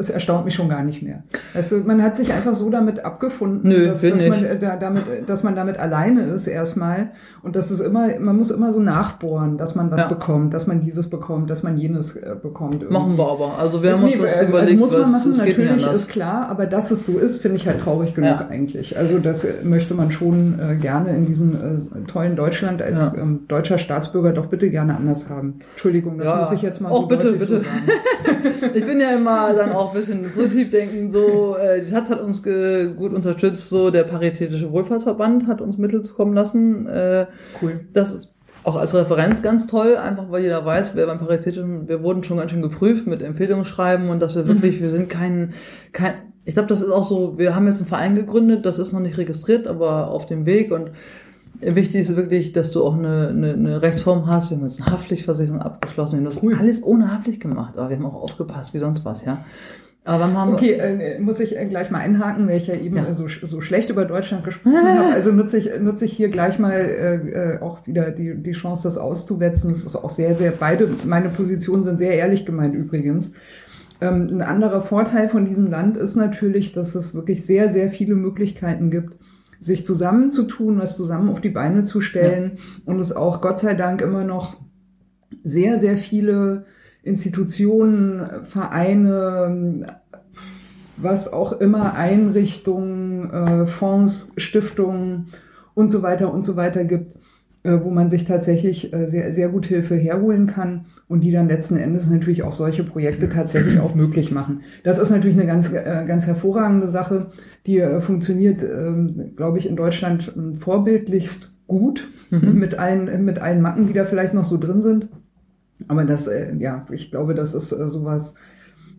es erstaunt mich schon gar nicht mehr. Also man hat sich einfach so damit abgefunden, Nö, dass, dass man äh, da, damit, dass man damit alleine ist erstmal und das ist immer, man muss immer so nachbohren, dass man was ja. bekommt, dass man dieses bekommt, dass man jenes äh, bekommt. Irgendwie. Machen wir aber. Also wir haben nee, uns das also, überlegt, also muss man machen, natürlich ist klar, aber dass es so ist, finde ich halt traurig genug ja. eigentlich. Also das möchte man schon äh, gerne in diesem äh, tollen Deutschland als ja. ähm, deutscher Staatsbürger doch bitte gerne anders haben. Entschuldigung, das muss ich jetzt mal oh, so bitte, bitte. So sagen. ich bin ja immer dann auch auch ein bisschen positiv denken, so, äh, die Taz hat uns gut unterstützt, so, der Paritätische Wohlfahrtsverband hat uns Mittel zukommen lassen. Äh, cool. Das ist auch als Referenz ganz toll, einfach weil jeder weiß, wer beim Paritätischen, wir wurden schon ganz schön geprüft mit Empfehlungsschreiben und dass wir wirklich, mhm. wir sind kein, kein, ich glaube, das ist auch so, wir haben jetzt einen Verein gegründet, das ist noch nicht registriert, aber auf dem Weg und Wichtig ist wirklich, dass du auch eine, eine, eine Rechtsform hast. Wir haben jetzt eine Haftpflichtversicherung abgeschlossen. Wir haben das cool. alles ohne Haftpflicht gemacht, aber wir haben auch aufgepasst, wie sonst was, ja. Aber haben okay, äh, muss ich äh, gleich mal einhaken, weil ich ja eben ja. so, so schlecht über Deutschland gesprochen habe. Also nutze ich, nutze ich hier gleich mal äh, äh, auch wieder die, die Chance, das auszuwetzen. Das ist auch sehr, sehr, beide meine Positionen sind sehr ehrlich gemeint übrigens. Ähm, ein anderer Vorteil von diesem Land ist natürlich, dass es wirklich sehr, sehr viele Möglichkeiten gibt, sich zusammenzutun, was zusammen auf die Beine zu stellen ja. und es auch Gott sei Dank immer noch sehr, sehr viele Institutionen, Vereine, was auch immer, Einrichtungen, äh, Fonds, Stiftungen und so weiter und so weiter gibt, äh, wo man sich tatsächlich äh, sehr, sehr gut Hilfe herholen kann und die dann letzten Endes natürlich auch solche Projekte tatsächlich auch möglich machen. Das ist natürlich eine ganz, ganz hervorragende Sache, die funktioniert, äh, glaube ich, in Deutschland äh, vorbildlichst gut mhm. mit allen, mit allen Macken, die da vielleicht noch so drin sind. Aber das, äh, ja, ich glaube, das ist äh, sowas,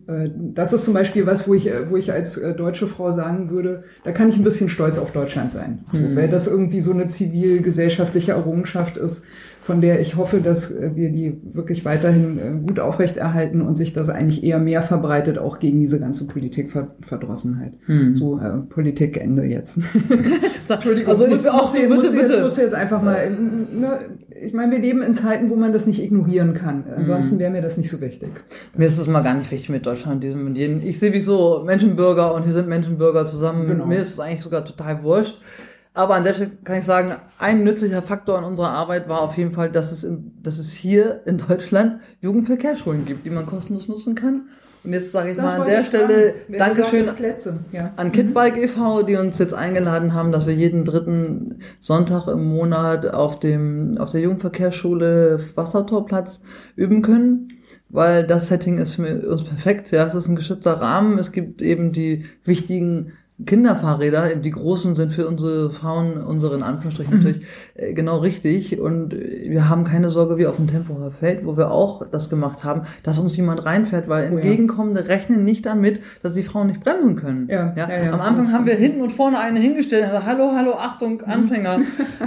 äh, das ist zum Beispiel was, wo ich, äh, wo ich als äh, deutsche Frau sagen würde, da kann ich ein bisschen stolz auf Deutschland sein. So, mhm. Weil das irgendwie so eine zivilgesellschaftliche Errungenschaft ist, von der ich hoffe, dass wir die wirklich weiterhin gut aufrechterhalten und sich das eigentlich eher mehr verbreitet, auch gegen diese ganze Politikverdrossenheit. Mhm. So, äh, Politikende jetzt. Entschuldigung, also muss, auch muss, bitte, muss, bitte. Jetzt, muss jetzt einfach mal, ne, ich meine, wir leben in Zeiten, wo man das nicht ignorieren kann. Ansonsten mhm. wäre mir das nicht so wichtig. Mir ist es mal gar nicht wichtig mit Deutschland, diesem und jenen. Ich sehe wie so Menschenbürger und hier sind Menschenbürger zusammen. Genau. Mir ist es eigentlich sogar total wurscht. Aber an der Stelle kann ich sagen, ein nützlicher Faktor in unserer Arbeit war auf jeden Fall, dass es, in, dass es hier in Deutschland Jugendverkehrsschulen gibt, die man kostenlos nutzen kann. Und jetzt sage ich das mal an der Stelle Dankeschön ja. an Kidbike e.V., die uns jetzt eingeladen haben, dass wir jeden dritten Sonntag im Monat auf dem auf der Jugendverkehrsschule Wassertorplatz üben können, weil das Setting ist für uns perfekt. Ja, es ist ein geschützter Rahmen. Es gibt eben die wichtigen Kinderfahrräder, die großen sind für unsere Frauen, unseren Anführungsstrichen mhm. natürlich äh, genau richtig. Und wir haben keine Sorge wie auf dem Temporer Feld, wo wir auch das gemacht haben, dass uns jemand reinfährt, weil oh, entgegenkommende ja. rechnen nicht damit, dass die Frauen nicht bremsen können. Ja, ja? ja, ja Am Anfang haben wir hinten und vorne eine hingestellt, also hallo, hallo, Achtung, mhm. Anfänger.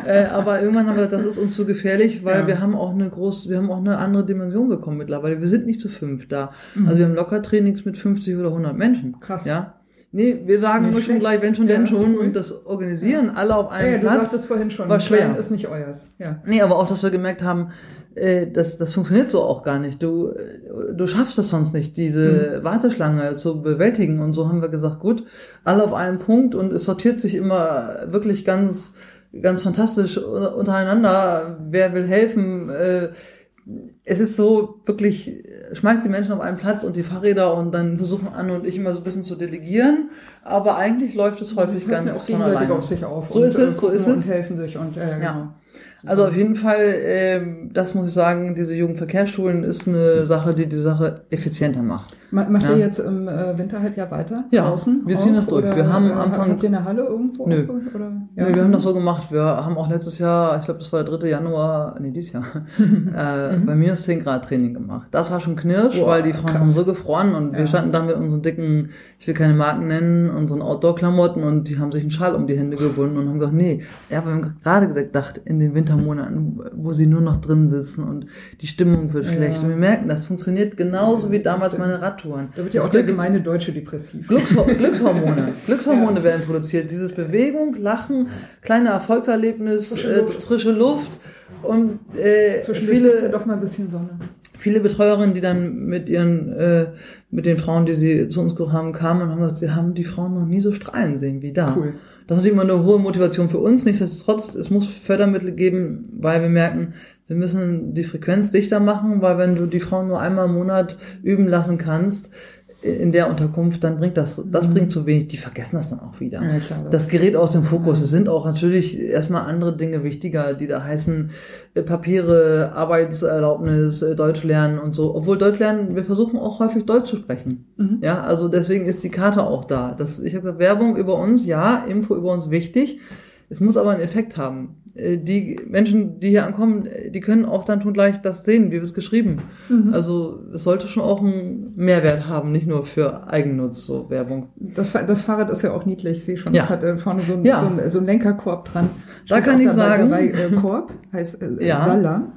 äh, aber irgendwann haben wir, das ist uns zu gefährlich, weil wir haben auch eine große, wir haben auch eine andere Dimension bekommen mittlerweile. Wir sind nicht zu fünf da. Mhm. Also wir haben locker Trainings mit 50 oder 100 Menschen. Krass. Ja. Nee, wir sagen immer schon gleich, wenn schon, denn schon. Und das Organisieren ja. alle auf einem ja, Platz. Du sagtest vorhin schon, war schwer. ist nicht euers. Ja. Nee, aber auch, dass wir gemerkt haben, äh, das, das funktioniert so auch gar nicht. Du, äh, du schaffst das sonst nicht, diese mhm. Warteschlange zu bewältigen. Und so haben wir gesagt, gut, alle auf einem Punkt und es sortiert sich immer wirklich ganz, ganz fantastisch untereinander. Wer will helfen? Äh, es ist so wirklich, schmeißt die Menschen auf einen Platz und die Fahrräder und dann versuchen Anne und ich immer so ein bisschen zu delegieren, aber eigentlich läuft es häufig ganz ja auch gegenseitig auf sich auf so und, ist es, so ist und es. helfen sich und äh, genau. Also auf jeden Fall, äh, das muss ich sagen, diese Jugendverkehrsschulen ist eine Sache, die die Sache effizienter macht. Macht ja. ihr jetzt im äh, Winterhalbjahr weiter ja, draußen? Wir ziehen das durch. Wir haben äh, Anfang. Habt ihr eine Halle irgendwo? Nö. Oder? Ja. Nö, wir haben das so gemacht. Wir haben auch letztes Jahr, ich glaube, das war der 3. Januar, nee, dieses Jahr, äh, mhm. bei mir 10 Grad Training gemacht. Das war schon knirsch, Boah, weil die Frauen krass. haben so gefroren und ja. wir standen da mit unseren dicken, ich will keine Marken nennen, unseren Outdoor-Klamotten und die haben sich einen Schal um die Hände gebunden und haben gesagt, nee, ja, wir haben gerade gedacht, in den Wintermonaten, wo sie nur noch drin sitzen und die Stimmung wird schlecht. Und wir merken, das funktioniert genauso wie damals meine Radtouren. Da wird ja auch der gemeine Deutsche depressiv. Glückshor Glückshormone. Glückshormone ja. werden produziert. Dieses Bewegung, Lachen, kleine Erfolgserlebnis, frische äh, Luft, frische Luft und äh, viele ja doch mal ein bisschen Sonne. Viele Betreuerinnen, die dann mit ihren äh, mit den Frauen, die sie zu uns haben, kamen und haben gesagt, sie haben die Frauen noch nie so strahlen sehen wie da. Cool. Das ist natürlich immer eine hohe Motivation für uns. Nichtsdestotrotz, es muss Fördermittel geben, weil wir merken, wir müssen die Frequenz dichter machen, weil wenn du die Frauen nur einmal im Monat üben lassen kannst, in der Unterkunft, dann bringt das, das mhm. bringt zu wenig. Die vergessen das dann auch wieder. Ja, klar, das, das gerät aus dem Fokus. Ja. Es sind auch natürlich erstmal andere Dinge wichtiger, die da heißen äh, Papiere, Arbeitserlaubnis, äh, Deutsch lernen und so. Obwohl Deutsch lernen, wir versuchen auch häufig Deutsch zu sprechen. Mhm. Ja, also deswegen ist die Karte auch da. Das, ich habe Werbung über uns, ja, Info über uns wichtig. Es muss aber einen Effekt haben. Äh, die Menschen, die hier ankommen, äh, die können auch dann schon gleich das sehen, wie wir es geschrieben. Mhm. Also es sollte schon auch einen Mehrwert haben, nicht nur für Eigennutz, so Werbung. Das, das Fahrrad ist ja auch niedlich, ich sehe schon. Ja. Es hat äh, vorne so, ein, ja. so, ein, so ein Lenkerkorb dran. Da kann ich sagen. Dabei, äh, Korb heißt äh, ja. Salla.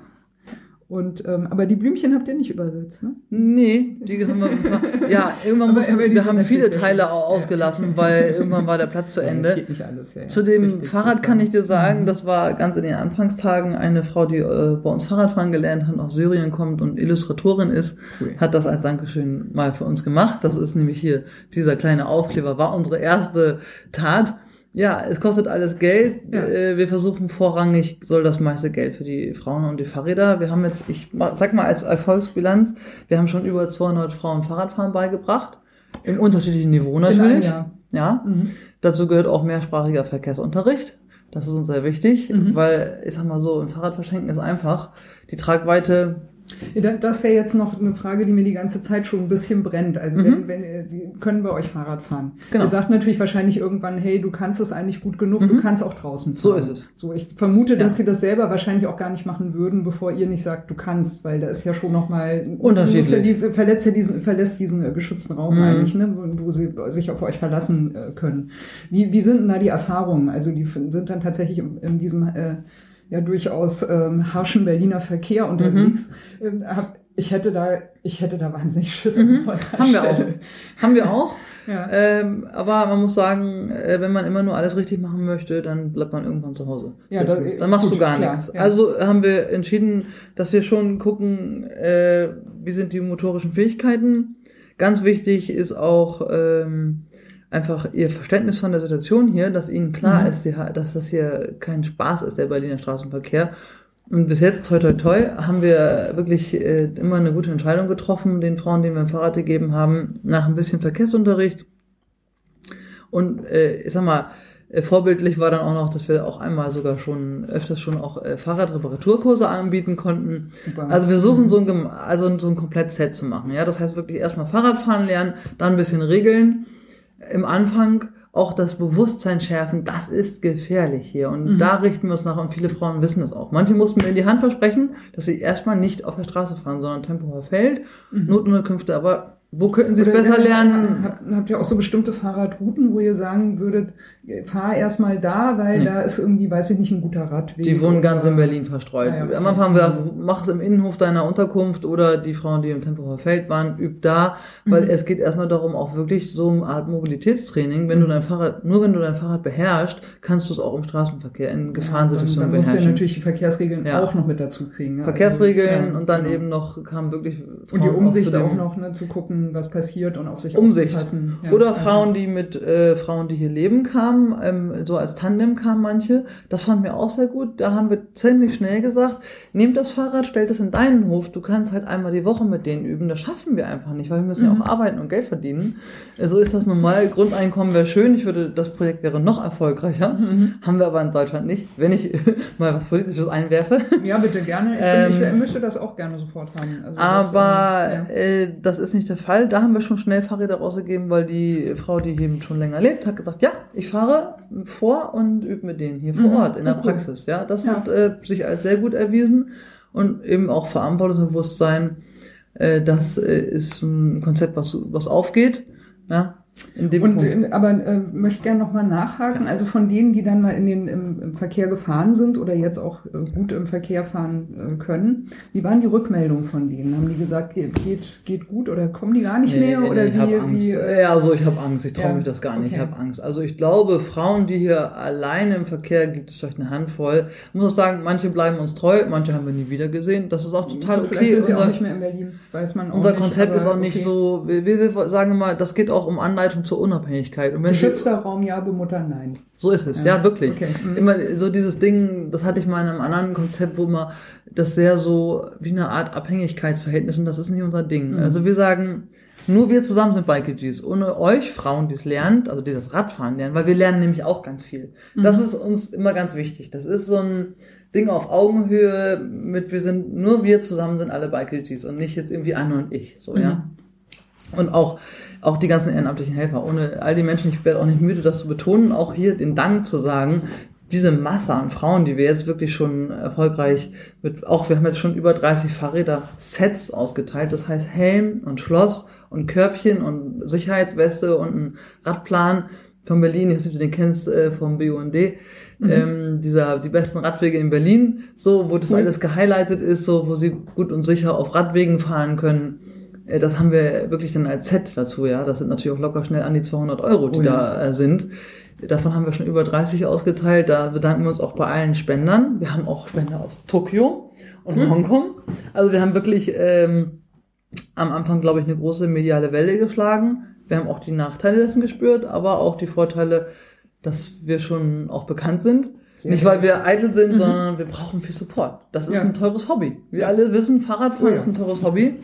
Und ähm, aber die Blümchen habt ihr nicht übersetzt, ne? Nee, die haben wir ja irgendwann mussten, wir haben viele Teile auch ausgelassen, ja. weil irgendwann war der Platz zu Ende. Ja, das geht nicht alles, ja, Zu dem Fahrrad kann ich dir sagen, mhm. das war ganz in den Anfangstagen eine Frau, die äh, bei uns Fahrradfahren gelernt hat, aus Syrien kommt und Illustratorin ist, cool. hat das als Dankeschön mal für uns gemacht. Das ist nämlich hier dieser kleine Aufkleber, war unsere erste Tat. Ja, es kostet alles Geld. Ja. Äh, wir versuchen vorrangig, soll das meiste Geld für die Frauen und die Fahrräder. Wir haben jetzt, ich sag mal als Erfolgsbilanz, wir haben schon über 200 Frauen Fahrradfahren beigebracht. Im unterschiedlichen Niveau natürlich. Ja. ja. Mhm. Dazu gehört auch mehrsprachiger Verkehrsunterricht. Das ist uns sehr wichtig, mhm. weil ich sag mal so, ein Fahrrad verschenken ist einfach. Die Tragweite das wäre jetzt noch eine Frage, die mir die ganze Zeit schon ein bisschen brennt. Also mhm. wenn, wenn die können bei euch Fahrrad fahren. Genau. Ihr sagt natürlich wahrscheinlich irgendwann, hey, du kannst es eigentlich gut genug, mhm. du kannst auch draußen fahren. So ist es. So, ich vermute, ja. dass sie das selber wahrscheinlich auch gar nicht machen würden, bevor ihr nicht sagt, du kannst, weil da ist ja schon nochmal unterschiedlich. Ja diese, verletzt ja diesen, verlässt diesen äh, geschützten Raum mhm. eigentlich, ne, wo sie sich auf euch verlassen äh, können. Wie, wie sind denn da die Erfahrungen? Also die sind dann tatsächlich in, in diesem äh, ja durchaus ähm, harschen Berliner Verkehr unterwegs. Mhm. Ähm, hab, ich hätte da, ich hätte da wahnsinnig Schiss. Mhm. Haben wir auch. Haben wir auch. ja. ähm, aber man muss sagen, äh, wenn man immer nur alles richtig machen möchte, dann bleibt man irgendwann zu Hause. Ja, das, dann machst gut, du gar klar, nichts. Ja. Also haben wir entschieden, dass wir schon gucken, äh, wie sind die motorischen Fähigkeiten. Ganz wichtig ist auch, ähm, einfach ihr Verständnis von der Situation hier, dass ihnen klar mhm. ist, dass das hier kein Spaß ist, der Berliner Straßenverkehr. Und bis jetzt, toi toi toi, haben wir wirklich äh, immer eine gute Entscheidung getroffen, den Frauen, denen wir ein Fahrrad gegeben haben, nach ein bisschen Verkehrsunterricht. Und äh, ich sag mal, äh, vorbildlich war dann auch noch, dass wir auch einmal sogar schon öfters schon auch äh, Fahrradreparaturkurse anbieten konnten. Super. Also wir suchen mhm. so ein also so ein Komplettset zu machen. Ja, das heißt wirklich erstmal Fahrradfahren lernen, dann ein bisschen regeln im Anfang auch das Bewusstsein schärfen, das ist gefährlich hier. Und mhm. da richten wir uns nach und viele Frauen wissen das auch. Manche mussten mir in die Hand versprechen, dass sie erstmal nicht auf der Straße fahren, sondern Tempo Feld, mhm. Notunterkünfte, aber wo könnten Sie es besser lernen? Habt, habt ihr auch so bestimmte Fahrradrouten, wo ihr sagen würdet, fahr erstmal da, weil nee. da ist irgendwie, weiß ich nicht, ein guter Radweg. Die wohnen ganz in Berlin verstreut. Ah, ja, okay. Am Anfang haben wir gesagt, mach es im Innenhof deiner Unterkunft oder die Frauen, die im Tempelhofer Feld waren, übt da, weil mhm. es geht erstmal darum, auch wirklich so eine Art Mobilitätstraining. Wenn mhm. du dein Fahrrad, nur wenn du dein Fahrrad beherrschst, kannst du es auch im Straßenverkehr in Gefahrensituationen ja, dann, dann beherrschen. Dann musst du natürlich die Verkehrsregeln ja. auch noch mit dazu kriegen. Ne? Verkehrsregeln also, und dann genau. eben noch kam wirklich Frauen Und die Umsicht auch, auch noch, ne, zu gucken, was passiert und auf sich Umsicht. aufzupassen. Ja. Oder Frauen, die mit äh, Frauen, die hier leben, kamen, ähm, so als Tandem kamen manche. Das fanden wir auch sehr gut. Da haben wir ziemlich schnell gesagt, nehmt das Fahrrad, stellt es in deinen Hof. Du kannst halt einmal die Woche mit denen üben. Das schaffen wir einfach nicht, weil wir müssen mhm. ja auch arbeiten und Geld verdienen. So ist das normal. Grundeinkommen wäre schön. Ich würde, das Projekt wäre noch erfolgreicher. Mhm. Haben wir aber in Deutschland nicht. Wenn ich mal was Politisches einwerfe. Ja, bitte gerne. Ich, ähm, bin, ich möchte das auch gerne sofort haben. Also aber das, äh, ja. äh, das ist nicht der Fall. Da haben wir schon schnell Fahrräder rausgegeben, weil die Frau, die hier schon länger lebt, hat gesagt, ja, ich fahre vor und übe mit denen hier vor mhm. Ort in der Praxis. Ja, das ja. hat äh, sich als sehr gut erwiesen und eben auch Verantwortungsbewusstsein. Äh, das äh, ist ein Konzept, was was aufgeht. Ja, in dem und, Punkt. aber äh, möchte gerne nochmal nachhaken. Ja. Also von denen, die dann mal in den im, im Verkehr gefahren sind oder jetzt auch äh, gut im Verkehr fahren äh, können, wie waren die Rückmeldungen von denen? Haben die gesagt, geht geht gut oder kommen die gar nicht nee, mehr oder nee, wie? wie äh, ja, also ich habe Angst. Ich traue ja, mich das gar nicht. Okay. Ich habe Angst. Also ich glaube, Frauen, die hier alleine im Verkehr gibt es vielleicht eine Handvoll. Ich muss auch sagen, manche bleiben uns treu, manche haben wir nie wieder gesehen. Das ist auch total okay. Vielleicht sind sie unser, auch nicht mehr in Berlin, weiß man auch Unser nicht, Konzept ist auch nicht okay. so. Wir, wir sagen immer, das geht auch um Anleitung Anleitung zur Unabhängigkeit. Und wenn Geschützter sie, Raum ja, Bemutter nein. So ist es, ja, ja wirklich. Okay. Mhm. Immer so dieses Ding, das hatte ich mal in einem anderen Konzept, wo man das sehr so wie eine Art Abhängigkeitsverhältnis und das ist nicht unser Ding. Mhm. Also wir sagen, nur wir zusammen sind Bike Gs. Ohne euch Frauen, die es lernt, also die das Radfahren lernen, weil wir lernen nämlich auch ganz viel. Mhm. Das ist uns immer ganz wichtig. Das ist so ein Ding auf Augenhöhe mit, wir sind, nur wir zusammen sind alle Bike Gs und nicht jetzt irgendwie Anne und ich, so, ja. Und auch, auch die ganzen ehrenamtlichen Helfer. Ohne all die Menschen, ich werde auch nicht müde, das zu betonen, auch hier den Dank zu sagen, diese Masse an Frauen, die wir jetzt wirklich schon erfolgreich mit, auch wir haben jetzt schon über 30 Fahrräder-Sets ausgeteilt, das heißt Helm und Schloss und Körbchen und Sicherheitsweste und ein Radplan von Berlin, ich weiß nicht, ob du den kennst, äh, vom BUND, mhm. ähm, dieser, die besten Radwege in Berlin, so, wo das mhm. alles gehighlightet ist, so, wo sie gut und sicher auf Radwegen fahren können. Äh, das haben wir wirklich dann als Set dazu, ja. Das sind natürlich auch locker schnell an die 200 Euro, die oh, ja. da äh, sind. Davon haben wir schon über 30 ausgeteilt. Da bedanken wir uns auch bei allen Spendern. Wir haben auch Spender aus Tokio und hm. Hongkong. Also wir haben wirklich ähm, am Anfang, glaube ich, eine große mediale Welle geschlagen. Wir haben auch die Nachteile dessen gespürt, aber auch die Vorteile, dass wir schon auch bekannt sind. Sehr Nicht, weil wir eitel sind, mhm. sondern wir brauchen viel Support. Das ist ja. ein teures Hobby. Wir alle wissen, Fahrradfahren oh, ja. ist ein teures Hobby.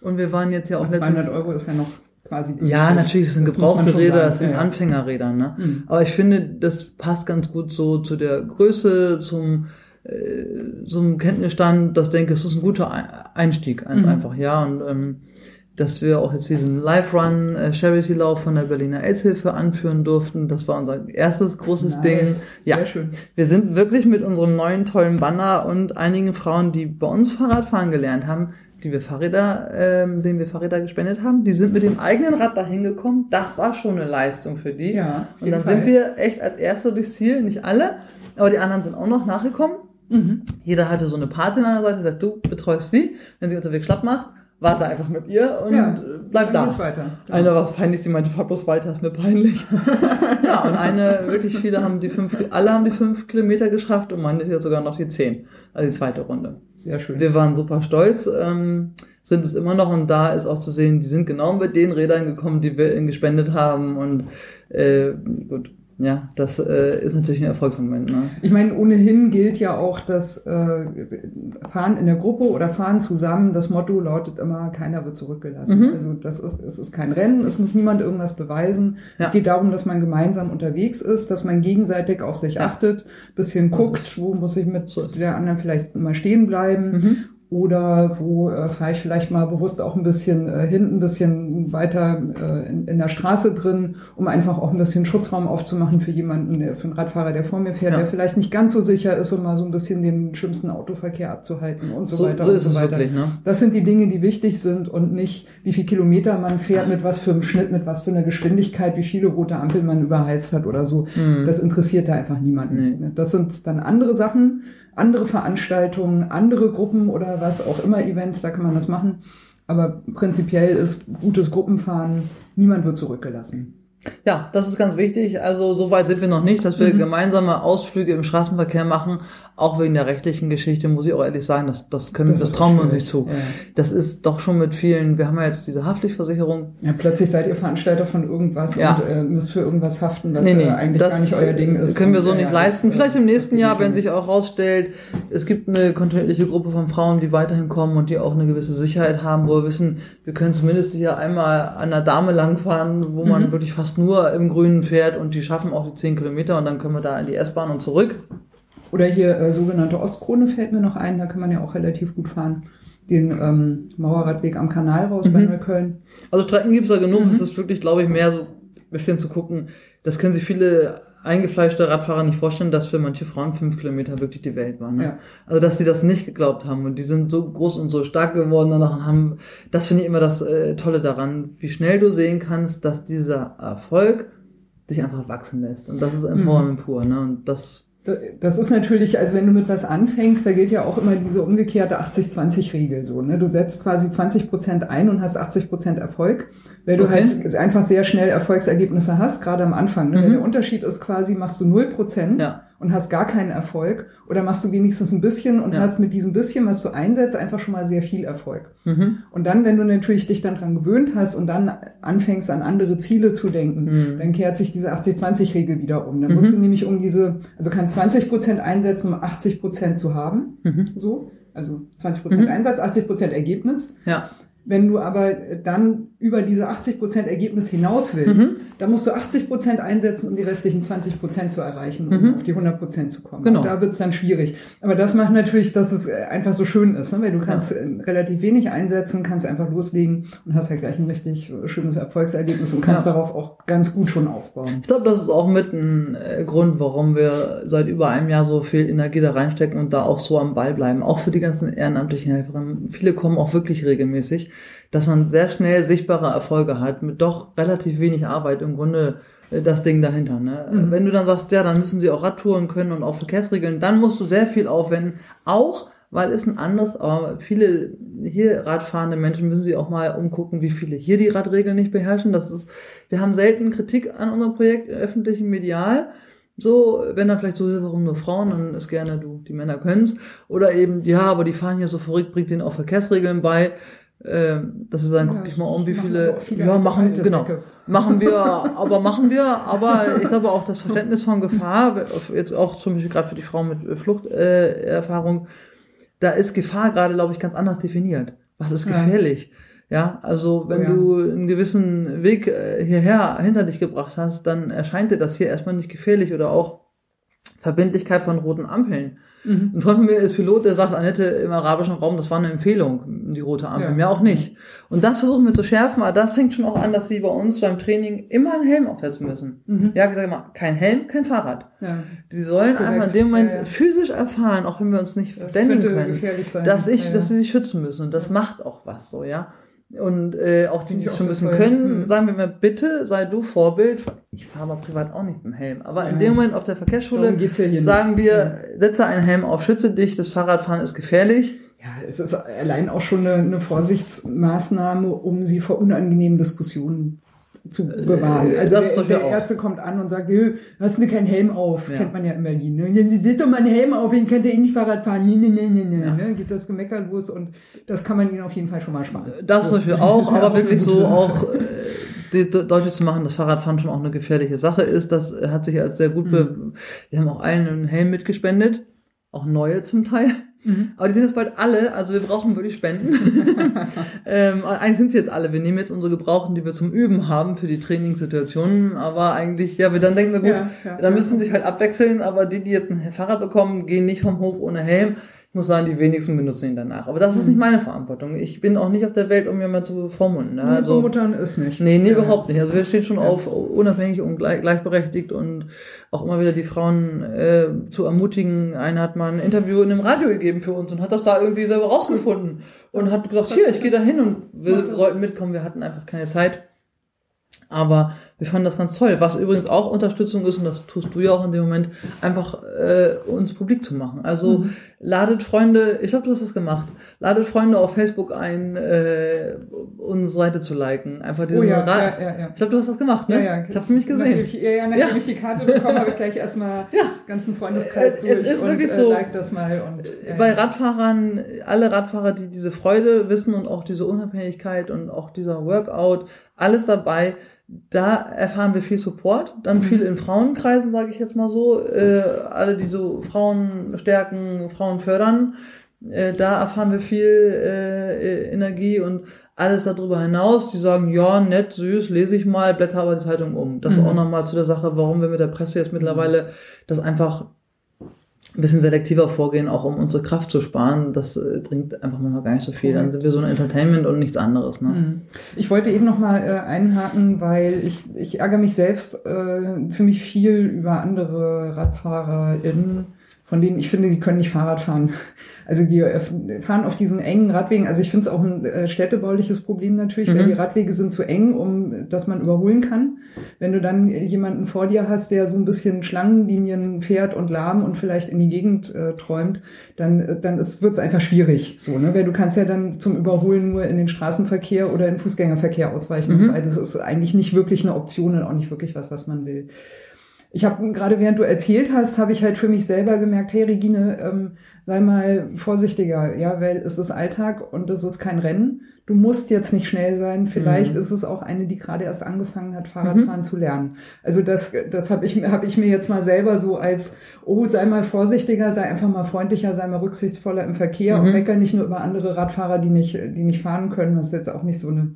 Und wir waren jetzt ja auch 200 Euro ist ja noch quasi günstig. Ja, natürlich, es sind das gebrauchte Räder, es sind ja, Anfängerräder. Ne? Mhm. Aber ich finde, das passt ganz gut so zu der Größe, zum äh, zum Kenntnisstand, das denke ich, ist ein guter Einstieg mhm. einfach, ja. Und ähm, dass wir auch jetzt diesen Live-Run äh, Charity-Lauf von der Berliner AIDS-Hilfe anführen durften. Das war unser erstes großes nice. Ding. Ja, Sehr schön. Wir sind wirklich mit unserem neuen tollen Banner und einigen Frauen, die bei uns Fahrradfahren gelernt haben, die wir Fahrräder, ähm, denen wir Fahrräder gespendet haben, die sind mit dem eigenen Rad dahin gekommen. Das war schon eine Leistung für die. Ja, und dann Fall. sind wir echt als Erste durchs Ziel, nicht alle, aber die anderen sind auch noch nachgekommen. Mhm. Jeder hatte so eine Patin an der Seite, sagt, du betreust sie, wenn sie unterwegs schlapp macht, warte einfach mit ihr und ja, bleib da. Geht's weiter. Genau. Eine war es peinlich, sie meinte, fahr bloß weiter, ist mir peinlich. ja, und eine, wirklich viele haben die fünf, alle haben die fünf Kilometer geschafft und meine hier sogar noch die zehn, also die zweite Runde. Sehr schön. Wir waren super stolz, ähm, sind es immer noch und da ist auch zu sehen, die sind genau mit den Rädern gekommen, die wir ihnen gespendet haben und äh, gut, ja, das äh, ist natürlich ein Erfolgsmoment. Ne? Ich meine, ohnehin gilt ja auch, dass äh, Fahren in der Gruppe oder Fahren zusammen, das Motto lautet immer, keiner wird zurückgelassen. Mhm. Also das ist, es ist kein Rennen, es muss niemand irgendwas beweisen. Ja. Es geht darum, dass man gemeinsam unterwegs ist, dass man gegenseitig auf sich ja. achtet, bisschen guckt, wo muss ich mit der anderen vielleicht mal stehen bleiben. Mhm oder wo äh, fahre ich vielleicht mal bewusst auch ein bisschen äh, hinten, ein bisschen weiter äh, in, in der Straße drin, um einfach auch ein bisschen Schutzraum aufzumachen für jemanden, der, für einen Radfahrer, der vor mir fährt, ja. der vielleicht nicht ganz so sicher ist, um mal so ein bisschen den schlimmsten Autoverkehr abzuhalten und so, so weiter so und so weiter. Wirklich, ne? Das sind die Dinge, die wichtig sind und nicht, wie viel Kilometer man fährt, mit was für einem Schnitt, mit was für einer Geschwindigkeit, wie viele rote Ampeln man überheizt hat oder so. Mhm. Das interessiert da einfach niemanden. Nee. Das sind dann andere Sachen, andere Veranstaltungen, andere Gruppen oder was auch immer Events, da kann man das machen. Aber prinzipiell ist gutes Gruppenfahren, niemand wird zurückgelassen. Ja, das ist ganz wichtig. Also so weit sind wir noch nicht, dass wir mhm. gemeinsame Ausflüge im Straßenverkehr machen, auch wegen der rechtlichen Geschichte, muss ich auch ehrlich sagen, das, das können das, das trauen wir uns nicht zu. Ja. Das ist doch schon mit vielen, wir haben ja jetzt diese Haftpflichtversicherung. Ja, plötzlich seid ihr Veranstalter von irgendwas ja. und äh, müsst für irgendwas haften, was nee, nee, äh, eigentlich gar nicht euer Ding ist. Können wir so und, nicht leisten. Vielleicht im nächsten Jahr, wenn sich auch rausstellt, es gibt eine kontinuierliche Gruppe von Frauen, die weiterhin kommen und die auch eine gewisse Sicherheit haben, wo wir wissen, wir können zumindest hier einmal an einer Dame langfahren, wo man mhm. wirklich fast nur im Grünen fährt und die schaffen auch die zehn Kilometer und dann können wir da in die S-Bahn und zurück. Oder hier äh, sogenannte Ostkrone fällt mir noch ein, da kann man ja auch relativ gut fahren. Den ähm, Mauerradweg am Kanal raus mhm. bei Neukölln. Also Strecken gibt's da genug. Mhm. Es ist wirklich, glaube ich, mehr so ein bisschen zu gucken. Das können sich viele eingefleischte Radfahrer nicht vorstellen, dass für manche Frauen fünf Kilometer wirklich die Welt waren. Ne? Ja. Also dass die das nicht geglaubt haben und die sind so groß und so stark geworden danach haben. Das finde ich immer das äh, Tolle daran, wie schnell du sehen kannst, dass dieser Erfolg sich einfach wachsen lässt. Und das ist Empowerment mhm. pur. Ne? Und das das ist natürlich, also wenn du mit was anfängst, da gilt ja auch immer diese umgekehrte 80-20-Regel so. Ne? Du setzt quasi 20 Prozent ein und hast 80 Prozent Erfolg weil du okay. halt einfach sehr schnell Erfolgsergebnisse hast, gerade am Anfang. Ne? Mhm. Der Unterschied ist quasi, machst du null Prozent ja. Und hast gar keinen Erfolg oder machst du wenigstens ein bisschen und ja. hast mit diesem bisschen, was du einsetzt, einfach schon mal sehr viel Erfolg. Mhm. Und dann, wenn du natürlich dich dann dran gewöhnt hast und dann anfängst an andere Ziele zu denken, mhm. dann kehrt sich diese 80-20-Regel wieder um. Dann musst du mhm. nämlich um diese, also kannst 20 Prozent einsetzen, um 80 Prozent zu haben. Mhm. So. Also 20 Prozent mhm. Einsatz, 80 Prozent Ergebnis. Ja. Wenn du aber dann über diese 80 Prozent Ergebnis hinaus willst, mhm. dann musst du 80 Prozent einsetzen, um die restlichen 20 Prozent zu erreichen, um mhm. auf die 100 Prozent zu kommen. Genau. Und da wird's dann schwierig. Aber das macht natürlich, dass es äh, einfach so schön ist, ne? weil du kannst ja. Äh, relativ wenig einsetzen, kannst einfach loslegen und hast ja gleich ein richtig äh, schönes Erfolgsergebnis und kannst ja. darauf auch ganz gut schon aufbauen. Ich glaube, das ist auch mit ein Grund, warum wir seit über einem Jahr so viel Energie da reinstecken und da auch so am Ball bleiben. Auch für die ganzen ehrenamtlichen Helferinnen. Viele kommen auch wirklich regelmäßig dass man sehr schnell sichtbare Erfolge hat, mit doch relativ wenig Arbeit im Grunde äh, das Ding dahinter. Ne? Mhm. Wenn du dann sagst, ja, dann müssen sie auch Radtouren können und auch Verkehrsregeln, dann musst du sehr viel aufwenden, auch weil es ein anderes, aber viele hier Radfahrende Menschen müssen sich auch mal umgucken, wie viele hier die Radregeln nicht beherrschen. Das ist, wir haben selten Kritik an unserem Projekt öffentlichen medial. So, wenn dann vielleicht so, warum nur Frauen, dann ist gerne du, die Männer können's. Oder eben, ja, aber die fahren hier so verrückt, bringt denen auch Verkehrsregeln bei. Ähm, dass wir sagen, guck dich mal um, wie viele, viele ja, machen, genau, machen wir, aber machen wir, aber ich glaube auch das Verständnis von Gefahr, jetzt auch zum Beispiel gerade für die Frauen mit Fluchterfahrung, äh, da ist Gefahr gerade, glaube ich, ganz anders definiert. Was ist gefährlich? Ja, ja also wenn ja. du einen gewissen Weg äh, hierher hinter dich gebracht hast, dann erscheint dir das hier erstmal nicht gefährlich oder auch Verbindlichkeit von roten Ampeln. Mhm. Ein Freund von mir ist Pilot, der sagt, Annette, im arabischen Raum, das war eine Empfehlung, die rote Ampel. Ja. Mehr auch nicht. Und das versuchen wir zu schärfen, aber das fängt schon auch an, dass sie bei uns beim Training immer einen Helm aufsetzen müssen. Mhm. Ja, wie sage immer, kein Helm, kein Fahrrad. Ja. Die sollen Korrekt. einfach in dem Moment ja, physisch erfahren, auch wenn wir uns nicht das können, dass ich, dass sie sich schützen müssen. Und das macht auch was so, ja. Und äh, auch die, die es schon bisschen können, hm. sagen wir mal, bitte sei du Vorbild. Ich fahre aber privat auch nicht mit dem Helm. Aber ja. in dem Moment auf der Verkehrsschule ja sagen wir, ja. setze einen Helm auf, schütze dich, das Fahrradfahren ist gefährlich. Ja, es ist allein auch schon eine, eine Vorsichtsmaßnahme, um sie vor unangenehmen Diskussionen zu äh, bewahren. Also das der, der Erste kommt an und sagt, hast du keinen Helm auf? Ja. Kennt man ja in Berlin. Ne? Setz doch mal einen Helm auf, den könnt ihr eh nicht Fahrrad fahren. Nee, nee, nee, nee, nee. Ja. Ne? Geht das Gemecker los und das kann man ihnen auf jeden Fall schon mal sparen. Das so. Beispiel auch, aber auch wirklich so auch äh, die deutlich zu machen, dass Fahrradfahren schon auch eine gefährliche Sache ist. Das hat sich als sehr gut, mhm. wir haben auch allen einen Helm mitgespendet, auch neue zum Teil. Mhm. Aber die sind jetzt bald alle, also wir brauchen wirklich Spenden. ähm, eigentlich sind sie jetzt alle. Wir nehmen jetzt unsere Gebrauchten, die wir zum Üben haben für die Trainingssituationen. Aber eigentlich, ja, wir dann denken wir gut, ja, ja, dann müssen ja. sich halt abwechseln. Aber die, die jetzt ein Fahrrad bekommen, gehen nicht vom Hof ohne Helm. Ich muss sagen, die wenigsten benutzen ihn danach. Aber das ist nicht mhm. meine Verantwortung. Ich bin auch nicht auf der Welt, um mir mal zu bevormunden. Ne? Also, Muttern ist nicht. Nee, nee, ja. überhaupt nicht. Also wir stehen schon ja. auf unabhängig und gleich, gleichberechtigt und auch immer wieder die Frauen äh, zu ermutigen. Einer hat mal ein Interview in einem Radio gegeben für uns und hat das da irgendwie selber rausgefunden und hat gesagt, hier, ich gehe da hin und wir sollten mitkommen. Wir hatten einfach keine Zeit. Aber wir fanden das ganz toll. Was übrigens auch Unterstützung ist, und das tust du ja auch in dem Moment, einfach äh, uns publik zu machen. Also mhm. ladet Freunde, ich glaube, du hast das gemacht, ladet Freunde auf Facebook ein, äh, unsere Seite zu liken. Einfach diesen oh ja, ja, ja, ja. Ich glaube, du hast das gemacht, ne? Ja, ja. Ich habe es nämlich gesehen. Natürlich, ja, ja, nachdem ja. ich die Karte bekommen habe, ich gleich erstmal ja. ganzen Freundeskreis es, durch es ist und wirklich so, äh, like das mal. Und, ja, bei Radfahrern, alle Radfahrer, die diese Freude wissen und auch diese Unabhängigkeit und auch dieser Workout, alles dabei, da erfahren wir viel Support, dann viel in Frauenkreisen, sage ich jetzt mal so, äh, alle, die so Frauen stärken, Frauen fördern, äh, da erfahren wir viel äh, Energie und alles darüber hinaus, die sagen, ja, nett, süß, lese ich mal, blätter aber die Zeitung um. Das mhm. auch nochmal zu der Sache, warum wir mit der Presse jetzt mittlerweile das einfach ein bisschen selektiver vorgehen, auch um unsere Kraft zu sparen. Das äh, bringt einfach mal gar nicht so viel. Dann sind wir so ein Entertainment und nichts anderes. Ne? Mhm. Ich wollte eben noch mal äh, einhaken, weil ich, ich ärgere mich selbst äh, ziemlich viel über andere RadfahrerInnen, von denen ich finde, die können nicht Fahrrad fahren. Also die fahren auf diesen engen Radwegen. Also ich finde es auch ein äh, städtebauliches Problem natürlich, mhm. weil die Radwege sind zu eng, um dass man überholen kann. Wenn du dann jemanden vor dir hast, der so ein bisschen Schlangenlinien fährt und lahm und vielleicht in die Gegend äh, träumt, dann äh, dann wird es einfach schwierig. So, ne? Weil du kannst ja dann zum Überholen nur in den Straßenverkehr oder in den Fußgängerverkehr ausweichen. Mhm. Weil das ist eigentlich nicht wirklich eine Option und auch nicht wirklich was, was man will ich habe gerade während du erzählt hast, habe ich halt für mich selber gemerkt, hey Regine, ähm, sei mal vorsichtiger, ja, weil es ist Alltag und es ist kein Rennen. Du musst jetzt nicht schnell sein. Vielleicht mhm. ist es auch eine, die gerade erst angefangen hat, Fahrradfahren mhm. zu lernen. Also das, das habe ich, hab ich mir jetzt mal selber so als, oh, sei mal vorsichtiger, sei einfach mal freundlicher, sei mal rücksichtsvoller im Verkehr mhm. und mecker nicht nur über andere Radfahrer, die nicht, die nicht fahren können, was jetzt auch nicht so eine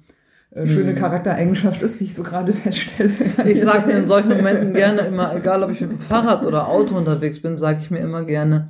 äh, schöne mhm. Charaktereigenschaft ist, wie ich so gerade feststelle. Ich sage mir in solchen Momenten gerne immer, egal ob ich mit dem Fahrrad oder Auto unterwegs bin, sage ich mir immer gerne,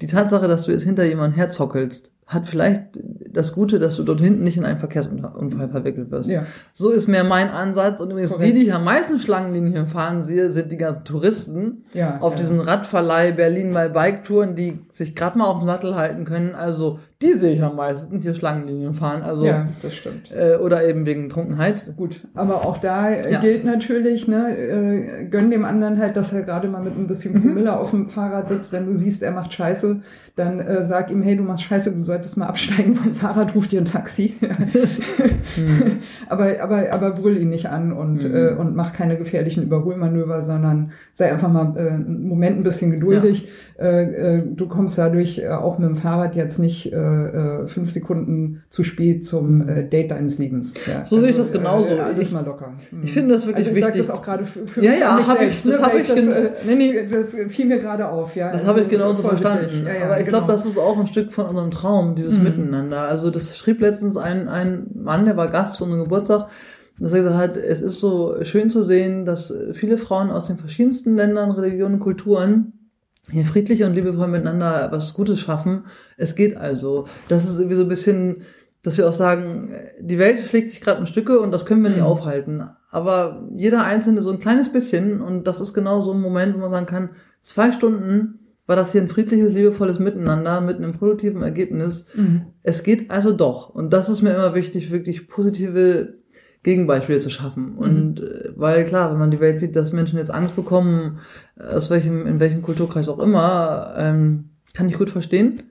die Tatsache, dass du jetzt hinter jemanden herzockelst, hat vielleicht das Gute, dass du dort hinten nicht in einen Verkehrsunfall verwickelt wirst. Ja. So ist mehr mein Ansatz. Und übrigens, Korrekt. die, die ich am meisten Schlangenlinien fahren sehe, sind die ganzen Touristen ja, auf ja. diesen Radverleih Berlin bei Bike-Touren, die sich gerade mal auf dem Sattel halten können. Also die sehe ich am meisten hier Schlangenlinien fahren. Also, ja, das stimmt. Äh, oder eben wegen Trunkenheit. Gut, aber auch da äh, ja. gilt natürlich, ne, äh, gönn dem anderen halt, dass er gerade mal mit ein bisschen Promille mhm. auf dem Fahrrad sitzt. Wenn du siehst, er macht Scheiße, dann äh, sag ihm, hey, du machst Scheiße, du solltest mal absteigen vom Fahrrad, ruf dir ein Taxi. mhm. aber, aber, aber brüll ihn nicht an und, mhm. äh, und mach keine gefährlichen Überholmanöver, sondern sei einfach mal äh, einen Moment ein bisschen geduldig. Ja. Äh, äh, du kommst dadurch äh, auch mit dem Fahrrad jetzt nicht äh, äh, fünf Sekunden zu spät zum äh, Date deines Lebens. Ja, so also, sehe ich das also, genauso. Äh, alles mal locker. Ich finde das wirklich also ich wichtig. Ich sage das auch gerade für, für ja, mich ja, hab selbst. Ich, das, ne, hab ich das, äh, nee, nee. das fiel mir gerade auf. Ja, das also, habe ich genauso verstanden. Ja, ja, Aber ich genau. glaube, das ist auch ein Stück von unserem Traum, dieses mhm. Miteinander. Also das schrieb letztens ein, ein Mann, der war Gast zu unserem Geburtstag, dass er gesagt hat, es ist so schön zu sehen, dass viele Frauen aus den verschiedensten Ländern, Religionen, Kulturen hier friedlich und liebevoll miteinander was Gutes schaffen. Es geht also. Das ist irgendwie so ein bisschen, dass wir auch sagen, die Welt schlägt sich gerade in Stücke und das können wir nicht mhm. aufhalten. Aber jeder Einzelne so ein kleines bisschen und das ist genau so ein Moment, wo man sagen kann, zwei Stunden war das hier ein friedliches, liebevolles Miteinander mit einem produktiven Ergebnis. Mhm. Es geht also doch. Und das ist mir immer wichtig, wirklich positive Gegenbeispiele zu schaffen. Mhm. Und äh, weil klar, wenn man die Welt sieht, dass Menschen jetzt Angst bekommen, aus welchem, in welchem Kulturkreis auch immer, ähm, kann ich gut verstehen.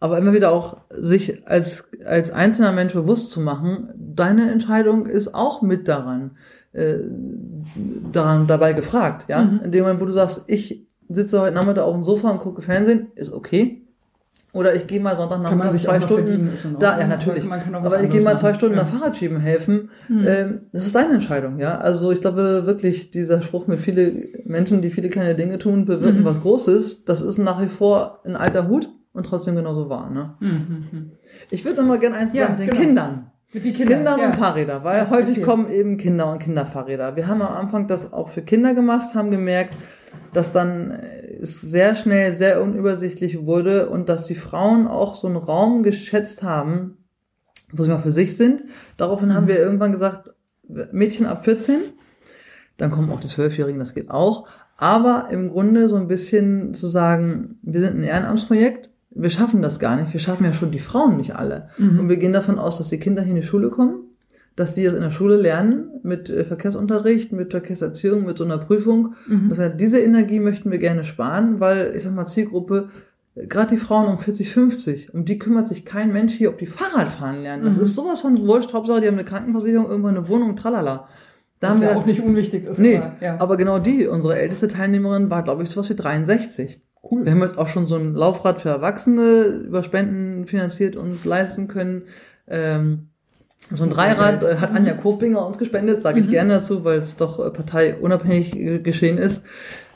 Aber immer wieder auch sich als, als einzelner Mensch bewusst zu machen, deine Entscheidung ist auch mit daran, äh, daran dabei gefragt, ja. Mhm. In dem Moment, wo du sagst, ich sitze heute Nachmittag auf dem Sofa und gucke Fernsehen, ist okay. Oder ich gehe mal Sonntagnachmittag zwei Stunden da, ja natürlich. Aber ich gehe mal zwei Stunden ja. nach Fahrradschieben helfen. Mhm. Ähm, das ist deine Entscheidung, ja. Also ich glaube wirklich, dieser Spruch mit viele Menschen, die viele kleine Dinge tun, bewirken mhm. was Großes, das ist nach wie vor ein alter Hut und trotzdem genauso wahr. Ne? Mhm. Ich würde noch mal gerne eins ja, sagen, den genau. Kindern. Mit die Kinder, Kinder ja. und Fahrräder, weil ja, häufig kommen eben Kinder und Kinderfahrräder. Wir haben am Anfang das auch für Kinder gemacht, haben gemerkt, dass dann es sehr schnell sehr unübersichtlich wurde und dass die Frauen auch so einen Raum geschätzt haben, wo sie mal für sich sind. Daraufhin mhm. haben wir irgendwann gesagt, Mädchen ab 14, dann kommen auch die Zwölfjährigen, das geht auch. Aber im Grunde so ein bisschen zu sagen, wir sind ein Ehrenamtsprojekt, wir schaffen das gar nicht, wir schaffen ja schon die Frauen nicht alle. Mhm. Und wir gehen davon aus, dass die Kinder hier in die Schule kommen dass die das in der Schule lernen mit äh, Verkehrsunterricht, mit Verkehrserziehung, mit so einer Prüfung. Mhm. Das heißt, diese Energie möchten wir gerne sparen, weil ich sag mal Zielgruppe äh, gerade die Frauen um 40, 50, um die kümmert sich kein Mensch hier, ob die Fahrradfahren lernen. Das mhm. ist sowas von wurscht. Hauptsache, die haben eine Krankenversicherung, irgendwann eine Wohnung, tralala. Da das wir auch nicht unwichtig ist. Nee, aber, ja. aber genau die, unsere älteste Teilnehmerin war, glaube ich, sowas wie 63. Cool. Wir haben jetzt auch schon so ein Laufrad für Erwachsene über Spenden finanziert uns leisten können. Ähm, so ein Dreirad äh, hat Anja Kofbinger uns gespendet, sage ich mhm. gerne dazu, weil es doch äh, parteiunabhängig geschehen ist.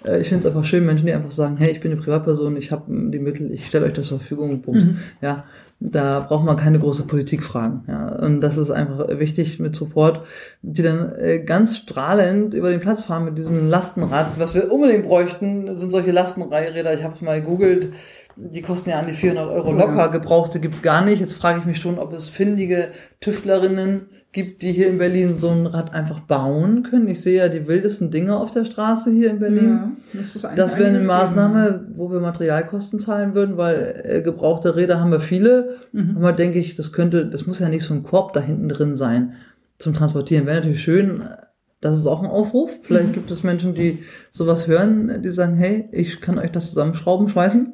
Äh, ich finde es einfach schön, Menschen, die einfach sagen, hey, ich bin eine Privatperson, ich habe die Mittel, ich stelle euch das zur Verfügung, bums. Mhm. Ja, da braucht man keine große Politik fragen. Ja, und das ist einfach wichtig mit Support, die dann äh, ganz strahlend über den Platz fahren mit diesem Lastenrad. Was wir unbedingt bräuchten, sind solche Lastenräder. Ich habe es mal gegoogelt die kosten ja an die 400 Euro locker, gebrauchte gibt's gar nicht. Jetzt frage ich mich schon, ob es findige Tüftlerinnen gibt, die hier in Berlin so ein Rad einfach bauen können. Ich sehe ja die wildesten Dinge auf der Straße hier in Berlin. Ja, das, das wäre eine Maßnahme, geben. wo wir Materialkosten zahlen würden, weil äh, gebrauchte Räder haben wir viele. Mhm. Aber denke ich, das könnte, das muss ja nicht so ein Korb da hinten drin sein zum Transportieren. Wäre natürlich schön, das ist auch ein Aufruf. Vielleicht mhm. gibt es Menschen, die sowas hören, die sagen, hey, ich kann euch das zusammenschrauben, schweißen.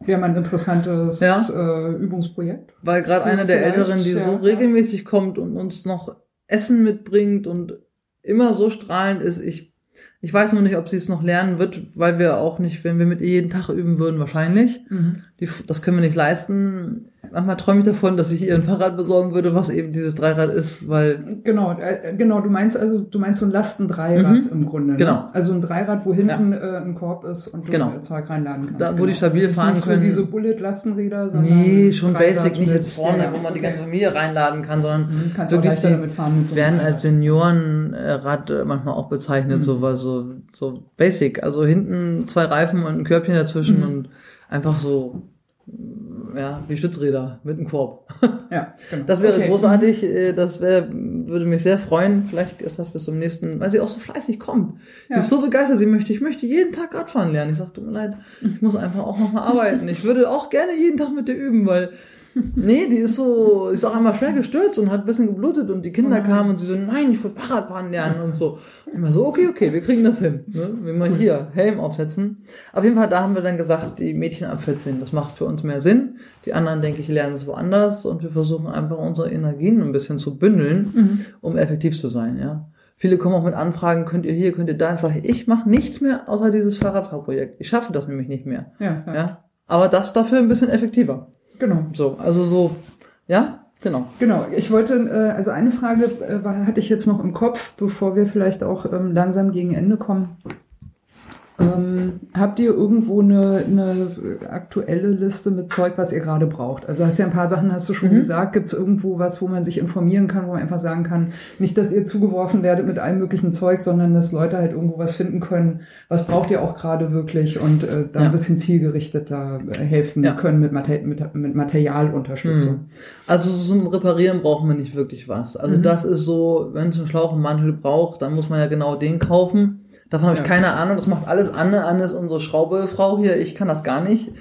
Wir haben ein interessantes ja. äh, Übungsprojekt. Weil gerade einer der Älteren, die ja, so regelmäßig kommt und uns noch Essen mitbringt und immer so strahlend ist, ich ich weiß nur nicht, ob sie es noch lernen wird, weil wir auch nicht, wenn wir mit ihr jeden Tag üben würden, wahrscheinlich. Mhm. Die, das können wir nicht leisten. Manchmal träume ich davon, dass ich ihr ein Fahrrad besorgen würde, was eben dieses Dreirad ist, weil. Genau, äh, genau, du meinst also, du meinst so ein Lastendreirad mhm. im Grunde. Ne? Genau. Also ein Dreirad, wo hinten ja. äh, ein Korb ist und du genau. Zeug reinladen kannst. Da, wo genau. die stabil also fahren nicht können. Nicht so diese Bullet-Lastenräder, sondern. Nee, schon basic, nicht jetzt vorne, ja, wo man okay. die ganze Familie reinladen kann, sondern mhm, kannst wirklich auch damit fahren mit so werden als Seniorenrad äh, manchmal auch bezeichnet, mhm. sowas, so, so basic. Also hinten zwei Reifen und ein Körbchen dazwischen mhm. und einfach so ja, wie Stützräder mit einem Korb. Ja, genau. Das wäre okay. großartig, äh, das wäre, würde mich sehr freuen. Vielleicht ist das bis zum nächsten, weil sie auch so fleißig kommt. Ja. Sie ist so begeistert, sie möchte, ich möchte jeden Tag Radfahren lernen. Ich sage, tut mir leid, ich muss einfach auch nochmal arbeiten. Ich würde auch gerne jeden Tag mit dir üben, weil nee, die ist so, ist auch einmal schwer gestürzt und hat ein bisschen geblutet und die Kinder kamen und sie so, nein, ich will Fahrradfahren lernen und so. Und immer so, okay, okay, wir kriegen das hin. Ne? Wir mal hier Helm aufsetzen. Auf jeden Fall, da haben wir dann gesagt, die Mädchen ab 14, das macht für uns mehr Sinn. Die anderen, denke ich, lernen es woanders und wir versuchen einfach unsere Energien ein bisschen zu bündeln, mhm. um effektiv zu sein, ja. Viele kommen auch mit Anfragen, könnt ihr hier, könnt ihr da. Ich sage, ich mache nichts mehr außer dieses Fahrradfahrprojekt. Ich schaffe das nämlich nicht mehr. Ja. ja? Aber das dafür ein bisschen effektiver. Genau. So, also so, ja, genau. Genau. Ich wollte, äh, also eine Frage äh, hatte ich jetzt noch im Kopf, bevor wir vielleicht auch ähm, langsam gegen Ende kommen. Ähm, habt ihr irgendwo eine, eine aktuelle Liste mit Zeug, was ihr gerade braucht? Also hast ja ein paar Sachen, hast du schon mhm. gesagt. Gibt es irgendwo was, wo man sich informieren kann, wo man einfach sagen kann, nicht, dass ihr zugeworfen werdet mit allem möglichen Zeug, sondern dass Leute halt irgendwo was finden können. Was braucht ihr auch gerade wirklich und äh, da ja. ein bisschen zielgerichteter helfen ja. können mit, Mater mit, mit Materialunterstützung. Mhm. Also zum Reparieren brauchen wir nicht wirklich was. Also mhm. das ist so, wenn es einen Schlauch und Mantel braucht, dann muss man ja genau den kaufen. Davon habe ich keine Ahnung. Das macht alles Anne. Anne ist unsere Schraubefrau hier. Ich kann das gar nicht.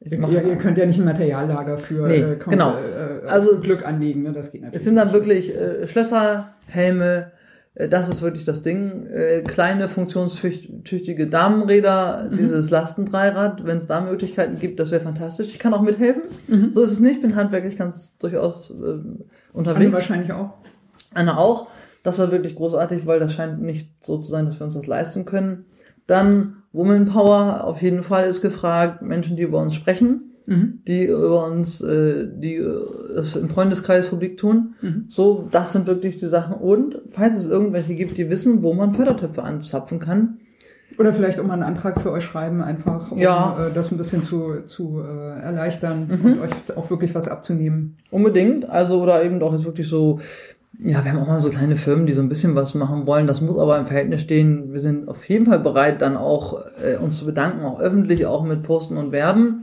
Ja, ihr könnt ja nicht ein Materiallager für nee, äh, genau. äh, also Glück anlegen, ne? das geht natürlich. Es sind dann wirklich äh, Schlösser, Helme, äh, das ist wirklich das Ding. Äh, kleine funktionstüchtige Damenräder, mhm. dieses Lastendreirad, wenn es da Möglichkeiten gibt, das wäre fantastisch. Ich kann auch mithelfen. Mhm. So ist es nicht, bin handwerklich ganz durchaus äh, unterwegs. Anne wahrscheinlich auch. Anne auch. Das war wirklich großartig, weil das scheint nicht so zu sein, dass wir uns das leisten können. Dann Woman Power auf jeden Fall ist gefragt. Menschen, die über uns sprechen, mhm. die über uns, äh, die äh, das im Freundeskreis publik tun. Mhm. So, das sind wirklich die Sachen. Und falls es irgendwelche gibt, die wissen, wo man Fördertöpfe anzapfen kann, oder vielleicht auch mal einen Antrag für euch schreiben, einfach um ja. äh, das ein bisschen zu, zu äh, erleichtern mhm. und euch auch wirklich was abzunehmen. Unbedingt. Also, oder eben auch jetzt wirklich so ja, wir haben auch mal so kleine Firmen, die so ein bisschen was machen wollen. Das muss aber im Verhältnis stehen. Wir sind auf jeden Fall bereit, dann auch äh, uns zu bedanken, auch öffentlich, auch mit Posten und Werben.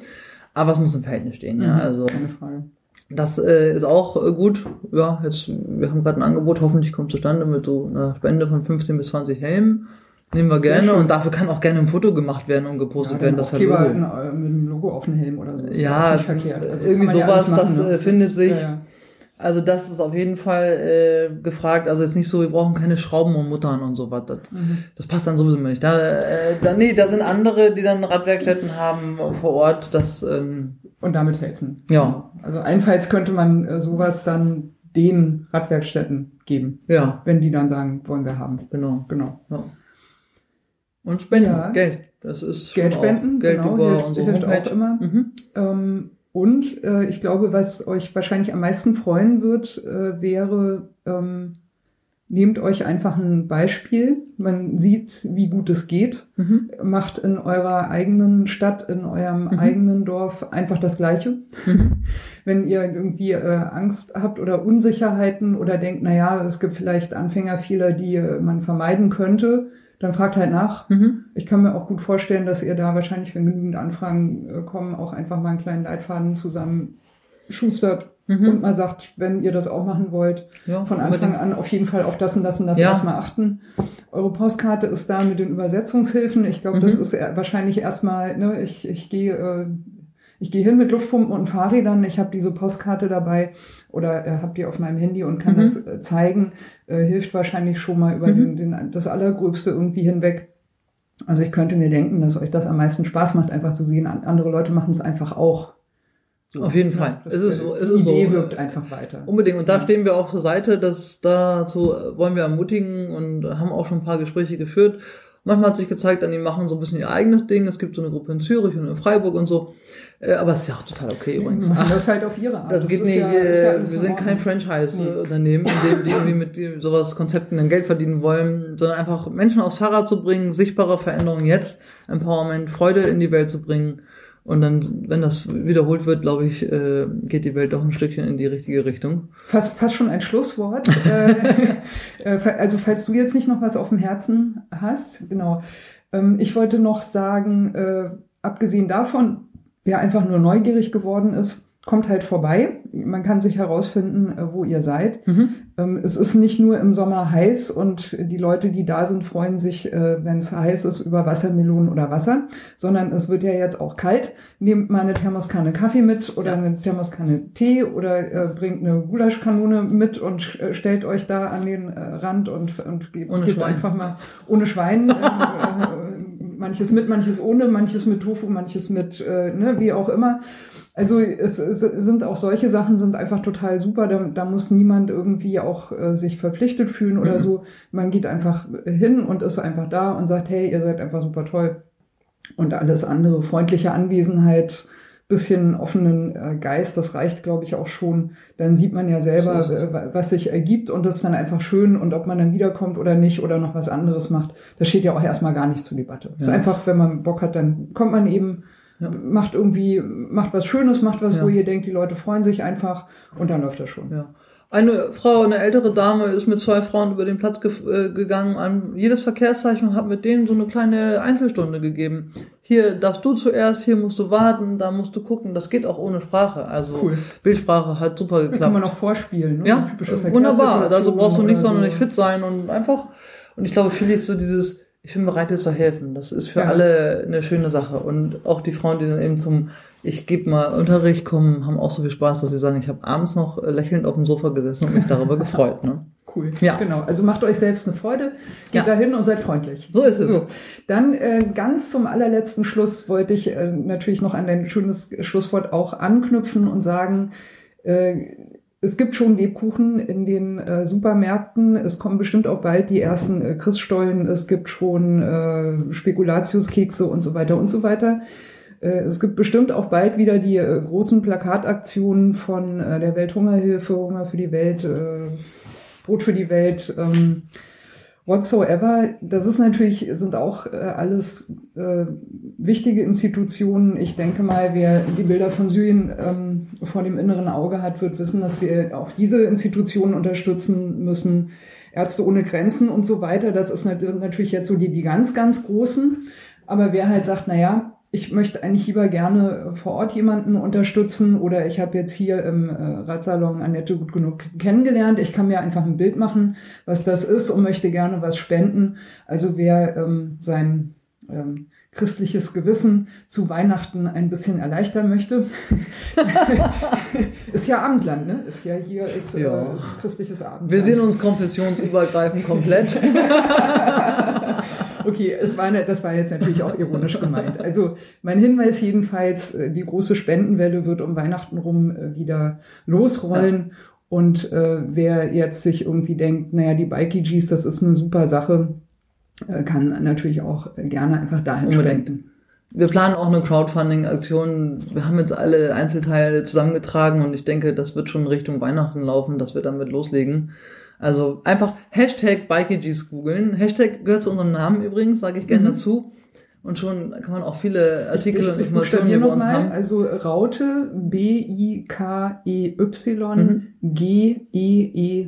Aber es muss im Verhältnis stehen. Ja, mhm, also keine Frage. Das äh, ist auch äh, gut. Ja, jetzt wir haben gerade ein Angebot, hoffentlich kommt zustande mit so einer Spende von 15 bis 20 Helmen. Nehmen wir Sehr gerne schön. und dafür kann auch gerne ein Foto gemacht werden und gepostet ja, werden. Das halt Logo. Ein, äh, mit einem Logo auf dem Helm oder so. Das ja, nicht verkehrt. Also irgendwie sowas, machen, das ne? findet das, sich. Ja, ja. Also das ist auf jeden Fall äh, gefragt. Also jetzt nicht so, wir brauchen keine Schrauben und Muttern und so was. Das, mhm. das passt dann sowieso nicht. Da, äh, da, nee, da sind andere, die dann Radwerkstätten haben vor Ort. Das, ähm, und damit helfen. Ja. Also allenfalls könnte man äh, sowas dann den Radwerkstätten geben. Ja. Wenn die dann sagen, wollen wir haben. Genau. Genau. Ja. Und spenden, ja. Geld. Das ist Geld spenden, Geld genau, über hilft, hilft auch immer. Mhm. Ähm, und äh, ich glaube, was euch wahrscheinlich am meisten freuen wird, äh, wäre, ähm, nehmt euch einfach ein Beispiel. Man sieht, wie gut es geht. Mhm. Macht in eurer eigenen Stadt, in eurem mhm. eigenen Dorf einfach das Gleiche. Mhm. Wenn ihr irgendwie äh, Angst habt oder Unsicherheiten oder denkt, na ja, es gibt vielleicht Anfängerfehler, die äh, man vermeiden könnte, dann fragt halt nach. Mhm. Ich kann mir auch gut vorstellen, dass ihr da wahrscheinlich, wenn genügend Anfragen äh, kommen, auch einfach mal einen kleinen Leitfaden zusammen schustert mhm. und mal sagt, wenn ihr das auch machen wollt, ja, von Anfang an auf jeden Fall auf das und das und das ja. erstmal achten. Eure Postkarte ist da mit den Übersetzungshilfen. Ich glaube, mhm. das ist wahrscheinlich erstmal, ne, ich, ich gehe äh, ich gehe hin mit Luftpumpen und Fahrrädern, ich habe diese Postkarte dabei oder äh, habe die auf meinem Handy und kann mhm. das äh, zeigen, äh, hilft wahrscheinlich schon mal über mhm. den, den, das Allergröbste irgendwie hinweg. Also ich könnte mir denken, dass euch das am meisten Spaß macht, einfach zu sehen, andere Leute machen es einfach auch. Auf jeden Fall. es ist so, es die ist Idee so. wirkt einfach weiter. Unbedingt. Und da ja. stehen wir auch zur Seite, dass dazu wollen wir ermutigen und haben auch schon ein paar Gespräche geführt. Manchmal hat sich gezeigt, dann die machen so ein bisschen ihr eigenes Ding. Es gibt so eine Gruppe in Zürich und in Freiburg und so. Äh, aber es ist ja auch total okay übrigens. Machen das halt auf ihre Art. Das, das geht nicht. Ja, ja wir sind kein Franchise-Unternehmen, in dem die irgendwie mit sowas Konzepten dann Geld verdienen wollen, sondern einfach Menschen aufs Fahrrad zu bringen, sichtbare Veränderungen jetzt, Empowerment, Freude in die Welt zu bringen und dann, wenn das wiederholt wird, glaube ich, äh, geht die Welt doch ein Stückchen in die richtige Richtung. Fast, fast schon ein Schlusswort. Äh, äh, also falls du jetzt nicht noch was auf dem Herzen hast, genau. Ähm, ich wollte noch sagen, abgesehen davon, wer einfach nur neugierig geworden ist, kommt halt vorbei. man kann sich herausfinden, äh, wo ihr seid. Mhm. Ähm, es ist nicht nur im Sommer heiß und die Leute, die da sind, freuen sich, äh, wenn es heiß ist, über Wassermelonen oder Wasser, sondern es wird ja jetzt auch kalt. Nehmt mal eine Thermoskanne Kaffee mit oder ja. eine Thermoskanne Tee oder äh, bringt eine Gulaschkanone mit und äh, stellt euch da an den Rand und, und gebt, gebt einfach mal ohne Schwein. Äh, manches mit, manches ohne, manches mit Tofu, manches mit, ne, wie auch immer. Also es, es sind auch solche Sachen sind einfach total super. Da, da muss niemand irgendwie auch äh, sich verpflichtet fühlen oder mhm. so. Man geht einfach hin und ist einfach da und sagt, hey, ihr seid einfach super toll. Und alles andere, freundliche Anwesenheit, bisschen offenen äh, Geist, das reicht, glaube ich, auch schon. Dann sieht man ja selber, äh, was sich ergibt und das ist dann einfach schön. Und ob man dann wiederkommt oder nicht oder noch was anderes macht, das steht ja auch erstmal gar nicht zur Debatte. Ja. ist einfach, wenn man Bock hat, dann kommt man eben ja. Macht irgendwie, macht was Schönes, macht was, ja. wo ihr denkt, die Leute freuen sich einfach und dann läuft das schon. Ja. Eine Frau, eine ältere Dame, ist mit zwei Frauen über den Platz ge äh, gegangen an jedes Verkehrszeichen und hat mit denen so eine kleine Einzelstunde gegeben. Hier darfst du zuerst, hier musst du warten, da musst du gucken. Das geht auch ohne Sprache. Also cool. Bildsprache hat super geklappt. Da kann man auch vorspielen. Ne? Ja, wunderbar. Also brauchst du nicht so. sonderlich fit sein und einfach. Und ich glaube, viel ist so dieses ich bin bereit, dir zu helfen. Das ist für ja. alle eine schöne Sache. Und auch die Frauen, die dann eben zum Ich gebe mal Unterricht kommen, haben auch so viel Spaß, dass sie sagen, ich habe abends noch lächelnd auf dem Sofa gesessen und mich darüber gefreut. Ne? Cool. Ja. Genau. Also macht euch selbst eine Freude, geht ja. dahin und seid freundlich. So ist es. So. Dann äh, ganz zum allerletzten Schluss wollte ich äh, natürlich noch an dein schönes Schlusswort auch anknüpfen und sagen, äh, es gibt schon Lebkuchen in den äh, Supermärkten. Es kommen bestimmt auch bald die ersten äh, Christstollen. Es gibt schon äh, Spekulatiuskekse und so weiter und so weiter. Äh, es gibt bestimmt auch bald wieder die äh, großen Plakataktionen von äh, der Welthungerhilfe, Hunger für die Welt, Brot für die Welt. Ähm, whatsoever. Das ist natürlich, sind auch äh, alles äh, wichtige Institutionen. Ich denke mal, wer die Bilder von Syrien ähm, vor dem inneren Auge hat, wird wissen, dass wir auch diese Institutionen unterstützen müssen. Ärzte ohne Grenzen und so weiter. Das ist natürlich jetzt so die, die ganz, ganz großen. Aber wer halt sagt, na ja, ich möchte eigentlich lieber gerne vor Ort jemanden unterstützen oder ich habe jetzt hier im äh, Radsalon Annette gut genug kennengelernt. Ich kann mir einfach ein Bild machen, was das ist und möchte gerne was spenden. Also wer ähm, sein ähm, christliches Gewissen zu Weihnachten ein bisschen erleichtern möchte. ist ja Abendland, ne? Ist ja hier ist, ja. Äh, ist christliches Abendland. Wir sehen uns konfessionsübergreifend komplett. Okay, es war eine, das war jetzt natürlich auch ironisch gemeint. Also mein Hinweis jedenfalls, äh, die große Spendenwelle wird um Weihnachten rum äh, wieder losrollen. Ja. Und äh, wer jetzt sich irgendwie denkt, naja, die Bikey Gs, das ist eine super Sache, kann natürlich auch gerne einfach dahin Unbedingt. spenden. Wir planen auch eine Crowdfunding-Aktion. Wir haben jetzt alle Einzelteile zusammengetragen und ich denke, das wird schon Richtung Weihnachten laufen, dass wir damit loslegen. Also einfach Hashtag BikeGs googeln. Hashtag gehört zu unserem Namen übrigens, sage ich gerne mhm. dazu. Und schon kann man auch viele Artikel ich, ich, und Informationen hier bei uns mal, haben. Also Raute B-I-K-E-Y G-E-E-S.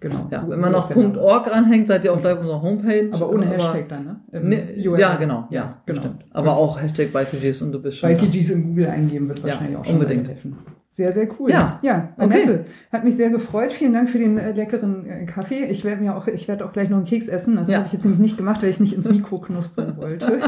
Genau. Ja, so, wenn man noch Punkt .org ranhängt, seid ihr auch gleich auf unserer Homepage. Aber ohne Hashtag dann, ne? ne ja, genau. Ja, genau. Stimmt. Aber ja. auch Hashtag BikeGs und du bist schon. BikeGs in Google eingeben wird wahrscheinlich ja, auch schon unbedingt helfen. Sehr, sehr cool. Ja, ja Annette, okay. hat mich sehr gefreut. Vielen Dank für den äh, leckeren äh, Kaffee. Ich werde mir auch, ich werde auch gleich noch einen Keks essen. Das ja. habe ich jetzt nämlich nicht gemacht, weil ich nicht ins Mikro knuspern wollte.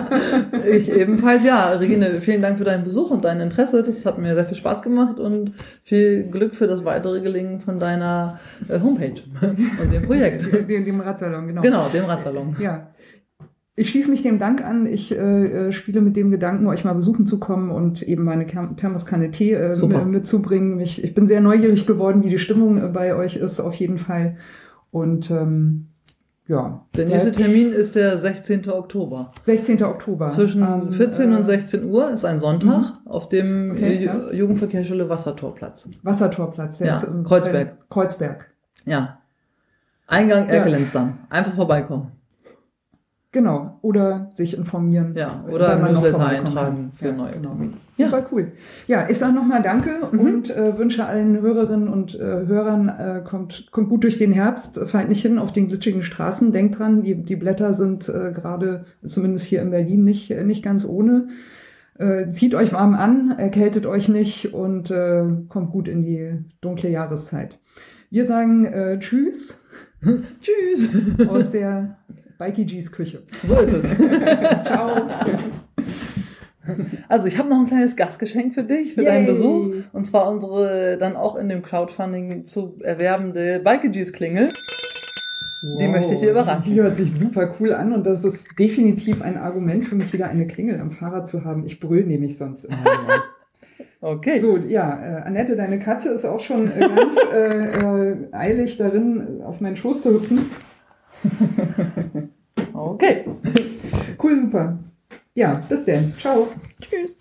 ich ebenfalls, ja. Regine, vielen Dank für deinen Besuch und dein Interesse. Das hat mir sehr viel Spaß gemacht und viel Glück für das weitere Gelingen von deiner äh, Homepage und dem Projekt. dem, dem Radsalon, genau. Genau, dem Radsalon. Ja. Ich schließe mich dem Dank an. Ich äh, äh, spiele mit dem Gedanken, euch mal besuchen zu kommen und eben meine Thermoskanne Tee äh, mitzubringen. Ich, ich bin sehr neugierig geworden, wie die Stimmung äh, bei euch ist, auf jeden Fall. Und ähm, ja. Der nächste Termin ist der 16. Oktober. 16. Oktober. Zwischen ähm, 14 und 16 äh, Uhr ist ein Sonntag mhm. auf dem okay, ja. Jugendverkehrsschule Wassertorplatz. Wassertorplatz, jetzt ja, Kreuzberg. Kreuzberg. Ja. Eingang Erkelensdamm. Einfach vorbeikommen. Genau, oder sich informieren. Ja, oder man noch eintragen für ja, neue genau. Ja. Super cool. Ja, ich sage nochmal Danke mhm. und äh, wünsche allen Hörerinnen und äh, Hörern, äh, kommt, kommt gut durch den Herbst, fallt nicht hin auf den glitschigen Straßen. Denkt dran, die, die Blätter sind äh, gerade, zumindest hier in Berlin, nicht, nicht ganz ohne. Äh, zieht euch warm an, erkältet euch nicht und äh, kommt gut in die dunkle Jahreszeit. Wir sagen äh, Tschüss. tschüss. Aus der Bikey G's Küche. So ist es. Ciao. Also ich habe noch ein kleines Gastgeschenk für dich, für Yay. deinen Besuch. Und zwar unsere dann auch in dem Crowdfunding zu erwerbende Bikegees Klingel. Wow. Die möchte ich dir überraschen. Die hört sich super cool an und das ist definitiv ein Argument für mich, wieder eine Klingel am Fahrrad zu haben. Ich brüll nämlich sonst immer. okay. So, ja, äh, Annette, deine Katze ist auch schon äh, ganz äh, äh, eilig darin, auf meinen Schoß zu hüpfen. Okay. Cool, super. Ja, bis denn. Ciao. Tschüss.